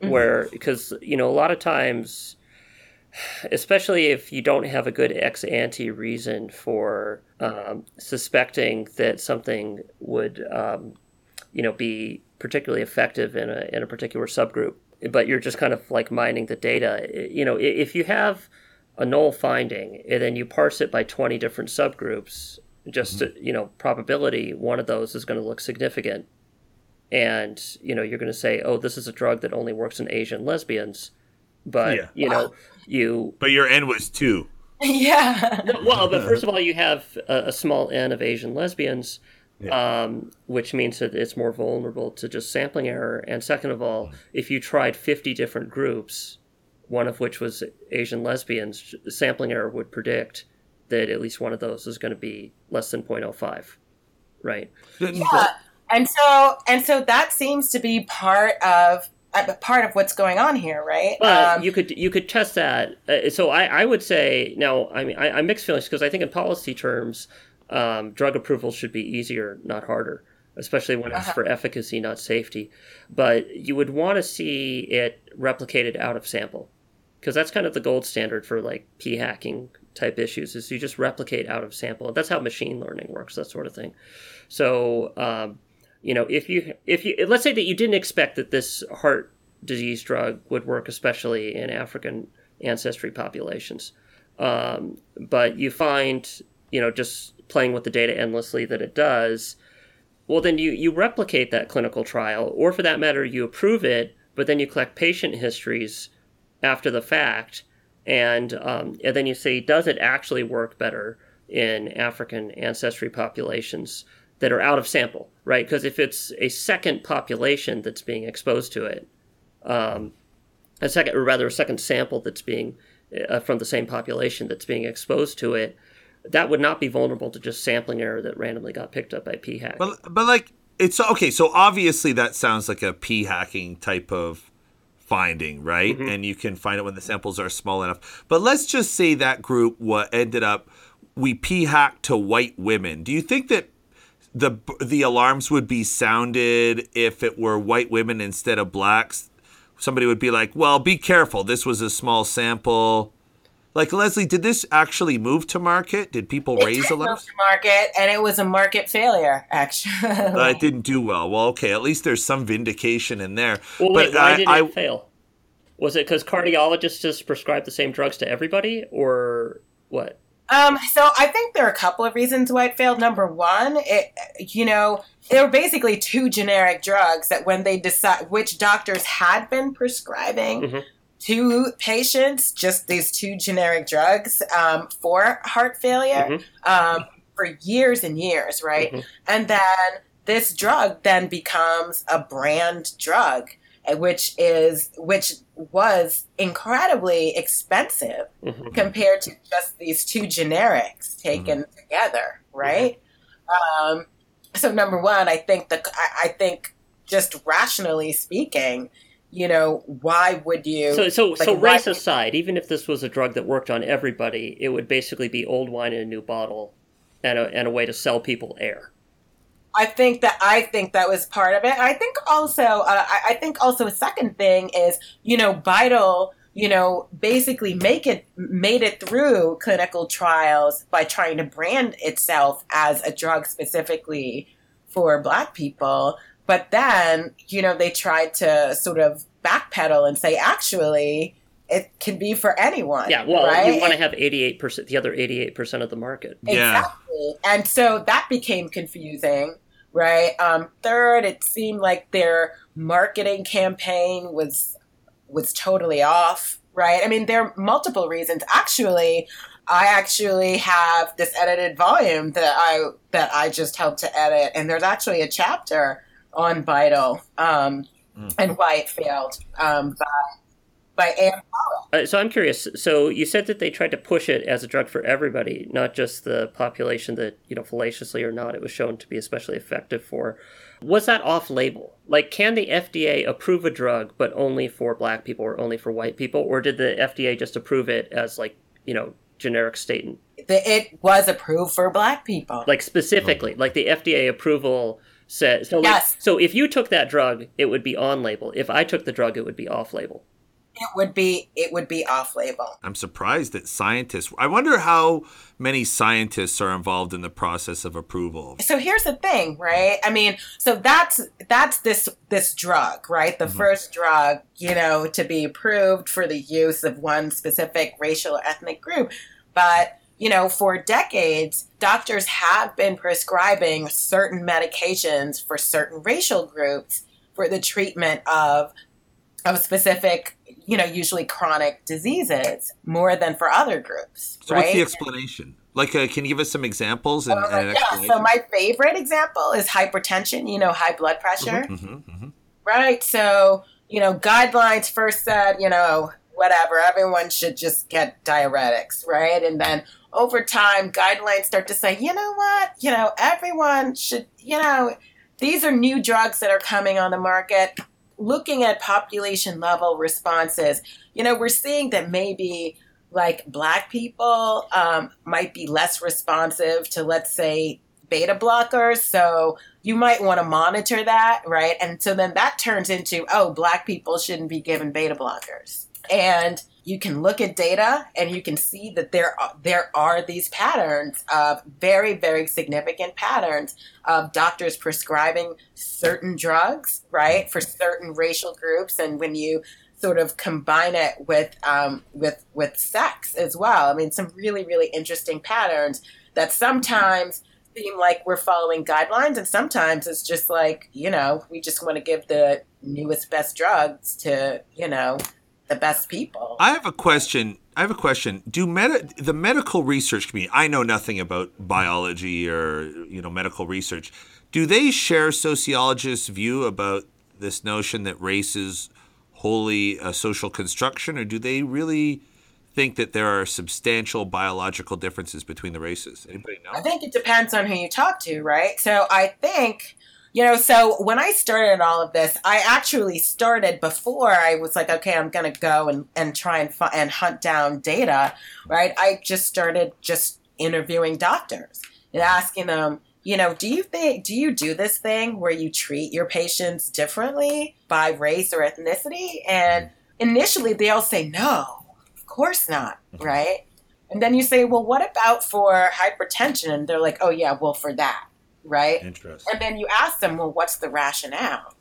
mm-hmm. where because you know a lot of times, especially if you don't have a good ex ante reason for um, suspecting that something would, um, you know, be particularly effective in a in a particular subgroup, but you're just kind of like mining the data. You know, if you have a null finding and then you parse it by 20 different subgroups just mm-hmm. to, you know probability one of those is going to look significant and you know you're going to say oh this is a drug that only works in asian lesbians but yeah. you know you but your n was two yeah well but first of all you have a, a small n of asian lesbians yeah. um, which means that it's more vulnerable to just sampling error and second of all if you tried 50 different groups one of which was asian lesbians sampling error would predict that at least one of those is going to be less than 0.05 right? Yeah and so and so that seems to be part of uh, part of what's going on here right? But um, you could you could test that uh, so I, I would say now i mean I, I mixed feelings because i think in policy terms um, drug approval should be easier not harder especially when it's uh-huh. for efficacy not safety. But you would want to see it replicated out of sample because that's kind of the gold standard for like p hacking type issues is you just replicate out of sample. That's how machine learning works, that sort of thing. So, um, you know, if you if you let's say that you didn't expect that this heart disease drug would work, especially in African ancestry populations, um, but you find, you know, just playing with the data endlessly that it does. Well, then you you replicate that clinical trial, or for that matter, you approve it, but then you collect patient histories after the fact and um, and then you say, does it actually work better in African ancestry populations that are out of sample, right? Because if it's a second population that's being exposed to it, um, a second, or rather, a second sample that's being uh, from the same population that's being exposed to it, that would not be vulnerable to just sampling error that randomly got picked up by p hack. But but like it's okay. So obviously that sounds like a p hacking type of finding, right? Mm-hmm. And you can find it when the samples are small enough. But let's just say that group what ended up we p hacked to white women. Do you think that the the alarms would be sounded if it were white women instead of blacks? Somebody would be like, "Well, be careful. This was a small sample." Like Leslie, did this actually move to market? Did people it raise alarms? to market, and it was a market failure. Actually, uh, it didn't do well. Well, okay, at least there's some vindication in there. Well, wait, but why I, did it I, fail? Was it because cardiologists just prescribed the same drugs to everybody, or what? Um, so I think there are a couple of reasons why it failed. Number one, it you know there were basically two generic drugs that when they decide which doctors had been prescribing. Mm-hmm to patients just these two generic drugs um, for heart failure mm-hmm. um, for years and years, right? Mm-hmm. And then this drug then becomes a brand drug, eh, which is which was incredibly expensive mm-hmm. compared to just these two generics taken mm-hmm. together, right? Mm-hmm. Um, so number one, I think the I, I think just rationally speaking you know, why would you? So, so, like, so race aside, even if this was a drug that worked on everybody, it would basically be old wine in a new bottle, and a, and a way to sell people air. I think that I think that was part of it. I think also, uh, I, I think also a second thing is, you know, BiDil, you know, basically make it made it through clinical trials by trying to brand itself as a drug specifically for Black people but then, you know, they tried to sort of backpedal and say, actually, it can be for anyone. Yeah, well, right? you want to have 88%, the other 88% of the market. Exactly. Yeah. And so that became confusing, right? Um, third, it seemed like their marketing campaign was was totally off, right? I mean, there are multiple reasons. Actually, I actually have this edited volume that I that I just helped to edit, and there's actually a chapter on BiDil um, mm. and why it failed um, by by Anne uh, so I'm curious. So you said that they tried to push it as a drug for everybody, not just the population that you know, fallaciously or not, it was shown to be especially effective for. Was that off label? Like, can the FDA approve a drug, but only for black people or only for white people? Or did the FDA just approve it as, like, you know, generic statement? It was approved for black people. Like, specifically, like the FDA approval said. So, yes. Like, so if you took that drug, it would be on label. If I took the drug, it would be off label it would be it would be off label. I'm surprised that scientists. I wonder how many scientists are involved in the process of approval. So here's the thing, right? I mean, so that's that's this this drug, right? The mm-hmm. first drug, you know, to be approved for the use of one specific racial or ethnic group. But you know, for decades, doctors have been prescribing certain medications for certain racial groups for the treatment of of specific you know, usually chronic diseases more than for other groups. So, right? what's the explanation? Like, uh, can you give us some examples? And, uh, and yeah. So, my favorite example is hypertension. You know, high blood pressure. Mm-hmm, mm-hmm, mm-hmm. Right. So, you know, guidelines first said, you know, whatever, everyone should just get diuretics, right? And then over time, guidelines start to say, you know what, you know, everyone should, you know, these are new drugs that are coming on the market looking at population level responses, you know, we're seeing that maybe like black people um, might be less responsive to, let's say, beta blockers. So you might want to monitor that, right? And so then that turns into, oh, black people shouldn't be given beta blockers. And you can look at data and you can see that there are, there are these patterns of very very significant patterns of doctors prescribing certain drugs right for certain racial groups. And when you sort of combine it with um, with with sex as well i mean some really really interesting patterns that sometimes seem like we're following guidelines and sometimes it's just like you know we just want to give the newest best drugs to you know the best people. I have a question. I have a question. Do med- the medical research community? I know nothing about biology or you know medical research. Do they share sociologists' view about this notion that race is wholly a social construction, or do they really think that there are substantial biological differences between the races? Anybody know? I think it depends on who you talk to, right? So I think you know, so when I started all of this, I actually started before I was like, okay, I'm going to go and, and try and, fi- and hunt down data, right? I just started just interviewing doctors and asking them, you know, do you think, do you do this thing where you treat your patients differently by race or ethnicity? And initially they'll say, no, of course not, mm-hmm. right? And then you say, well, what about for hypertension? And they're like, oh, yeah, well, for that right? Interesting. And then you ask them, well, what's the rationale?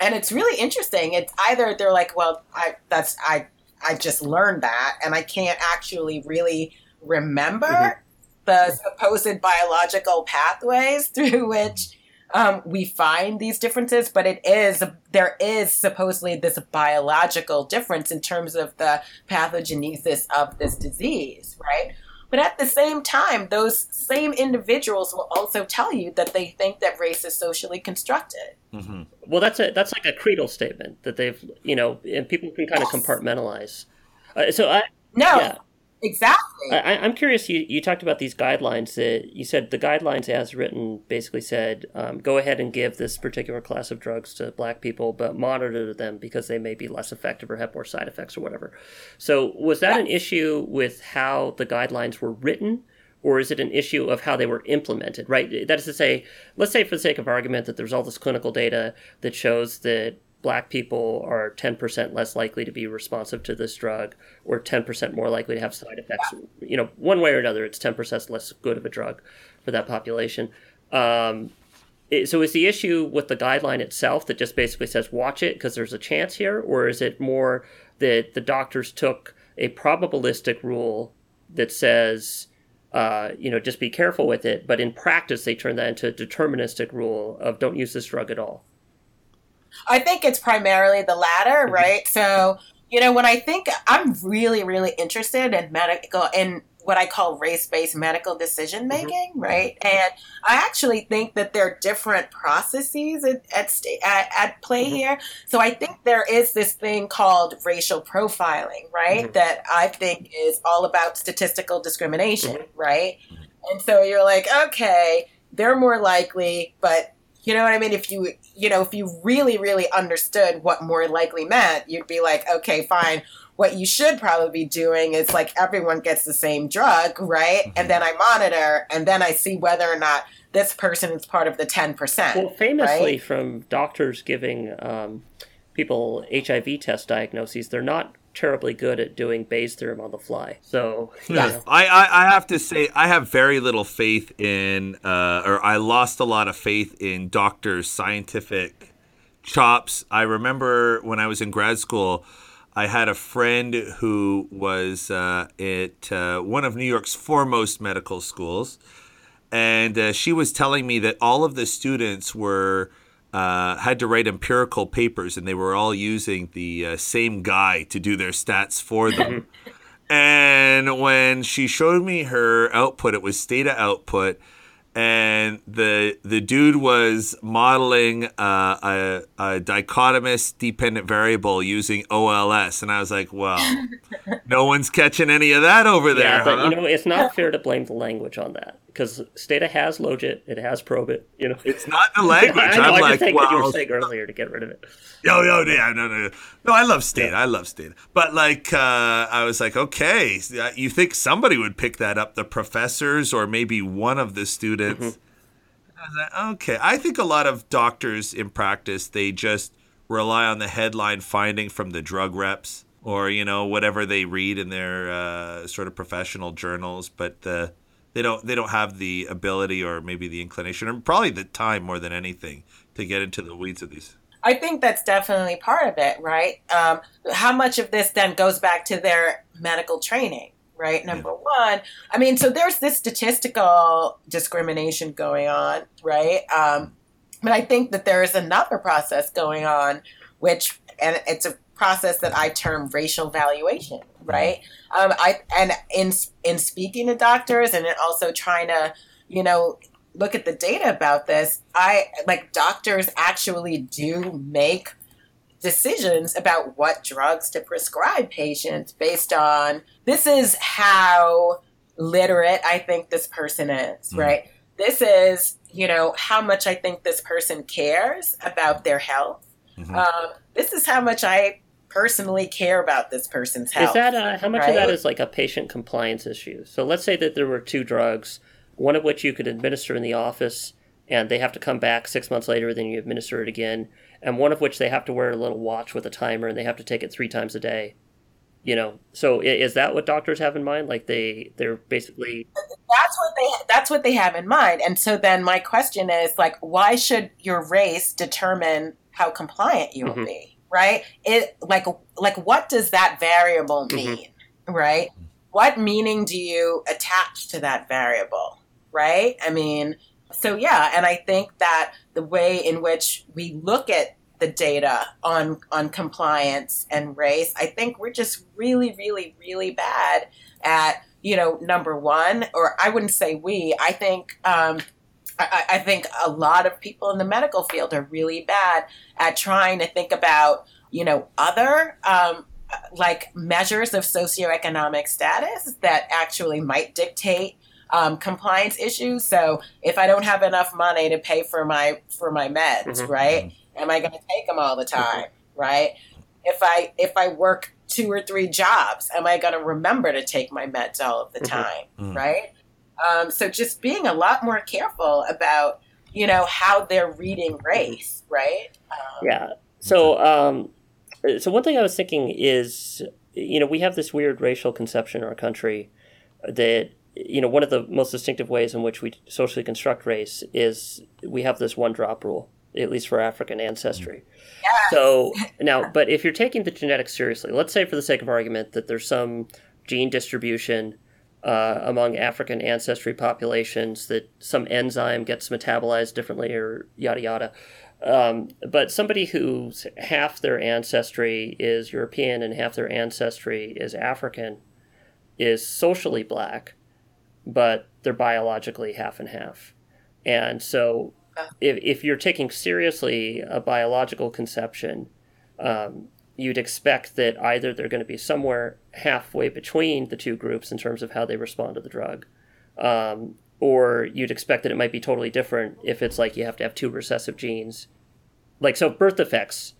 And it's really interesting. It's either they're like, well, I that's I I just learned that, and I can't actually really remember mm-hmm. the supposed biological pathways through which um, we find these differences, but it is there is supposedly this biological difference in terms of the pathogenesis of this disease, right? But at the same time, those same individuals will also tell you that they think that race is socially constructed. Mm-hmm. Well, that's a that's like a creedal statement that they've you know, and people can kind yes. of compartmentalize. Uh, so I no. Yeah. Exactly. I, am curious. You, you talked about these guidelines. That you said the guidelines, as written, basically said um, go ahead and give this particular class of drugs to black people, but monitor them because they may be less effective or have more side effects or whatever. So, was that an issue with how the guidelines were written, or is it an issue of how they were implemented? Right. That is to say, let's say for the sake of argument that there's all this clinical data that shows that black people are 10% less likely to be responsive to this drug or 10% more likely to have side effects. You know, one way or another, it's 10% less good of a drug for that population. Um, it, so is the issue with the guideline itself that just basically says watch it because there's a chance here, or is it more that the doctors took a probabilistic rule that says, uh, you know, just be careful with it, but in practice they turn that into a deterministic rule of don't use this drug at all? I think it's primarily the latter, right? So, you know, when I think I'm really, really interested in medical in what I call race based medical decision making, mm-hmm. right? And I actually think that there are different processes at, at, at, at play mm-hmm. here. So I think there is this thing called racial profiling, right? Mm-hmm. That I think is all about statistical discrimination, mm-hmm. right? And so you're like, okay, they're more likely, but you know what I mean? If you, you know, if you really, really understood what more likely meant, you'd be like, okay, fine what you should probably be doing is like everyone gets the same drug, right? Mm-hmm. And then I monitor and then I see whether or not this person is part of the 10%. Well, famously, right? from doctors giving um, people HIV test diagnoses, they're not terribly good at doing Bayes theorem on the fly. So yeah, I, I, I have to say I have very little faith in, uh, or I lost a lot of faith in doctors' scientific chops. I remember when I was in grad school. I had a friend who was uh, at uh, one of New York's foremost medical schools, and uh, she was telling me that all of the students were uh, had to write empirical papers, and they were all using the uh, same guy to do their stats for them. and when she showed me her output, it was Stata output and the the dude was modeling uh, a, a dichotomous dependent variable using OLS, and I was like, "Well, no one's catching any of that over there." Yeah, but huh? you know, it's not fair to blame the language on that because Stata has logit, it has probit. You know, it's not the language. I know, I'm I like, just well, what you were saying earlier to get rid of it. Yo, yo, yeah, no, no, no. I love Stata. Yeah. I love Stata. But like, uh, I was like, okay, you think somebody would pick that up? The professors or maybe one of the students. Mm-hmm. I was like, okay. I think a lot of doctors in practice they just rely on the headline finding from the drug reps or you know whatever they read in their uh, sort of professional journals, but the they don't they don't have the ability or maybe the inclination or probably the time more than anything to get into the weeds of these. I think that's definitely part of it, right? Um, how much of this then goes back to their medical training, right? Number yeah. one, I mean, so there's this statistical discrimination going on, right? Um, but I think that there is another process going on, which, and it's a process that I term racial valuation, right? Um, I and in in speaking to doctors and also trying to, you know, look at the data about this, I like doctors actually do make decisions about what drugs to prescribe patients based on this is how literate I think this person is, mm right? This is, you know, how much I think this person cares about their health. Mm-hmm. Um, this is how much I personally care about this person's health. Is that uh, how much right? of that is like a patient compliance issue? So let's say that there were two drugs, one of which you could administer in the office, and they have to come back six months later, then you administer it again, and one of which they have to wear a little watch with a timer, and they have to take it three times a day. You know, so is that what doctors have in mind? Like they they're basically that's what they that's what they have in mind. And so then my question is like, why should your race determine how compliant you will mm-hmm. be? right? It like like what does that variable mm-hmm. mean, mm-hmm. right? What meaning do you attach to that variable, right? I mean, so yeah, and I think that the way in which we look at the data on on compliance and race, I think we're just really, really, really bad at you know number one, or I wouldn't say we. I think um, I, I think a lot of people in the medical field are really bad at trying to think about, you know, other um, like measures of socioeconomic status that actually might dictate um, compliance issues. So if I don't have enough money to pay for my for my meds, mm-hmm. right? Am I going to take them all the mm-hmm. time, mm-hmm. right? If I if I work two or three jobs, am I going to remember to take my meds all of the mm-hmm. time, mm-hmm. right? Um, so just being a lot more careful about, you know, how they're reading race, right? Um, yeah. So, um, so one thing I was thinking is, you know, we have this weird racial conception in our country that, you know, one of the most distinctive ways in which we socially construct race is we have this one drop rule, at least for African ancestry. Yes. So now, but if you're taking the genetics seriously, let's say for the sake of argument that there's some gene distribution uh, among African ancestry populations that some enzyme gets metabolized differently or yada yada. Um, but somebody who's half their ancestry is European and half their ancestry is African, is socially black, but they're biologically half and half. And so, if, if you're taking seriously a biological conception, um, you'd expect that either they're going to be somewhere halfway between the two groups in terms of how they respond to the drug, um, or you'd expect that it might be totally different if it's like you have to have two recessive genes. Like, so birth defects,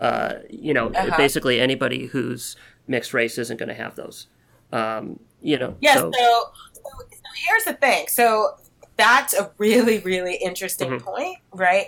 uh, you know, Uh-huh. basically anybody who's mixed race isn't going to have those. Um, you know, Yes. so- So, so, so here's the thing. So that's a really, really interesting Mhm. point, right?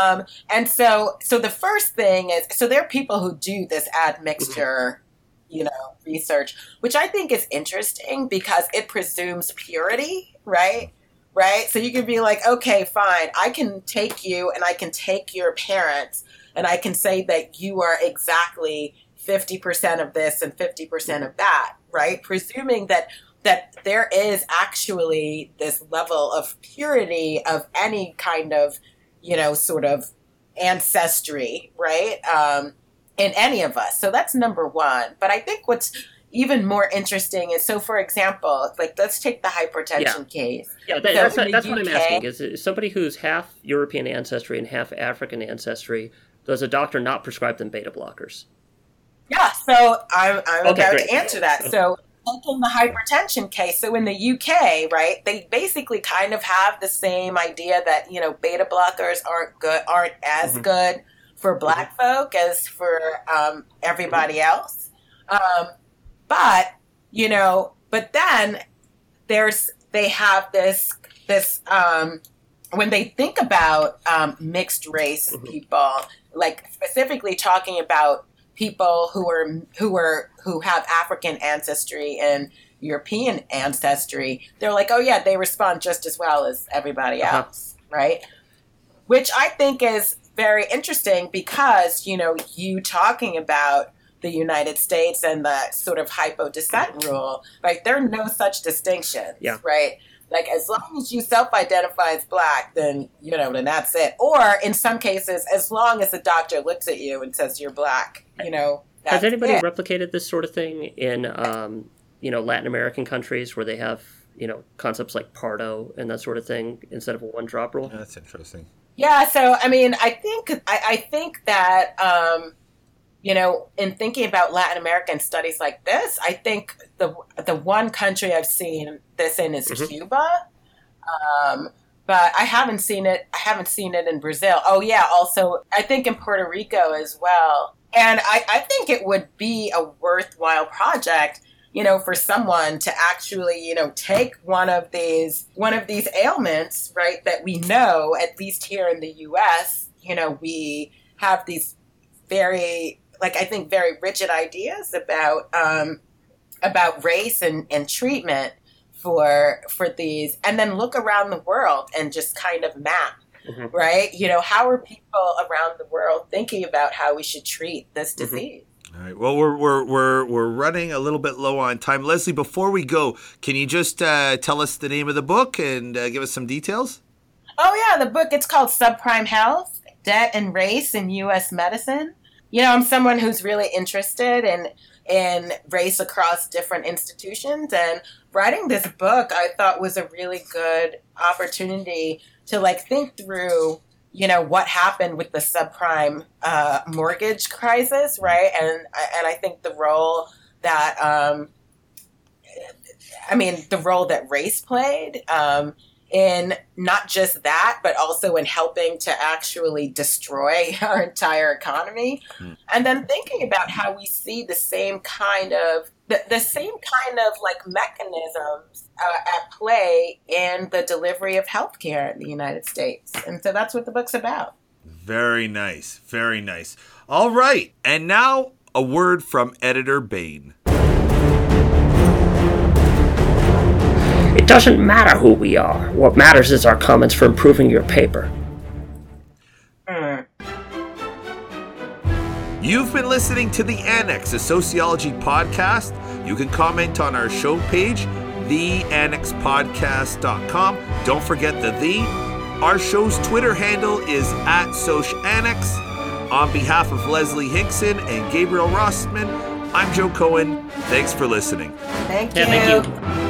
Um, and so, so the first thing is, so there are people who do this admixture, you know, research, which I think is interesting because it presumes purity, right? Right. So you can be like, okay, fine, I can take you and I can take your parents and I can say that you are exactly 50% of this and 50% of that, right? Presuming that that there is actually this level of purity of any kind of, you know, sort of ancestry, right? Um, in any of us. So that's number one. But I think what's even more interesting is so, for example, like let's take the hypertension case. Yeah, that, So that's, that's what I'm asking. Is somebody who's half European ancestry and half African ancestry? Does a doctor not prescribe them beta blockers? So I'm, I'm Okay, about great. to answer that. So, taking the hypertension case, so in the UK, right, they basically kind of have the same idea that you know beta blockers aren't good, aren't as Mhm. good for Black folk as for um, everybody else. Um, but you know, but then there's they have this this um, when they think about um, mixed race Mhm. people, like specifically talking about people who are who are who have African ancestry and European ancestry, they're like, oh yeah, they respond just as well as everybody Uh-huh. else, right? Which I think is very interesting because you know you talking about the United States and the sort of hypodescent rule, right? There are no such distinctions, Yeah. right? Like as long as you self-identify as black, then you know, then that's it. Or in some cases, as long as the doctor looks at you and says you're black, you know. Has anybody it. replicated this sort of thing in um, you know Latin American countries where they have you know concepts like Pardo and that sort of thing instead of a one drop rule? That's interesting. Yeah, so I mean, I think I, I think that um, you know, in thinking about Latin American studies like this, I think the the one country I've seen this in is Mhm. Cuba, um, but I haven't seen it. I haven't seen it in Brazil. Oh yeah, also I think in Puerto Rico as well. And I, I think it would be a worthwhile project you know, for someone to actually, you know, take one of these one of these ailments, right, that we know, at least here in the US, you know, we have these very like I think very rigid ideas about um about race and, and treatment for for these and then look around the world and just kind of map Mhm. right you know how are people around the world thinking about how we should treat this Mhm. disease All right. Well, we're we're we're we're running a little bit low on time. Leslie, before we go, can you just uh, tell us the name of the book and uh, give us some details? Oh yeah, the book it's called Subprime Health: Debt and Race in U.S. Medicine. You know, I'm someone who's really interested in in race across different institutions, and writing this book I thought was a really good opportunity to like think through. You know what happened with the subprime uh, mortgage crisis, right? And and I think the role that um, I mean the role that race played. Um, in not just that, but also in helping to actually destroy our entire economy. Hmm. And then thinking about how we see the same kind of the, the same kind of like mechanisms uh, at play in the delivery of healthcare in the United States. And so that's what the book's about. Very nice. Very nice. All right. And now a word from editor Bane. It doesn't matter who we are. What matters is our comments for improving your paper. Mm. You've been listening to the Annex, a sociology podcast. You can comment on our show page, theannexpodcast.com. Don't forget the the. Our show's Twitter handle is at SocAnnex. On behalf of Leslie Hinkson and Gabriel Rossman, I'm Joe Cohen. Thanks for listening. Thank Yeah, thank you.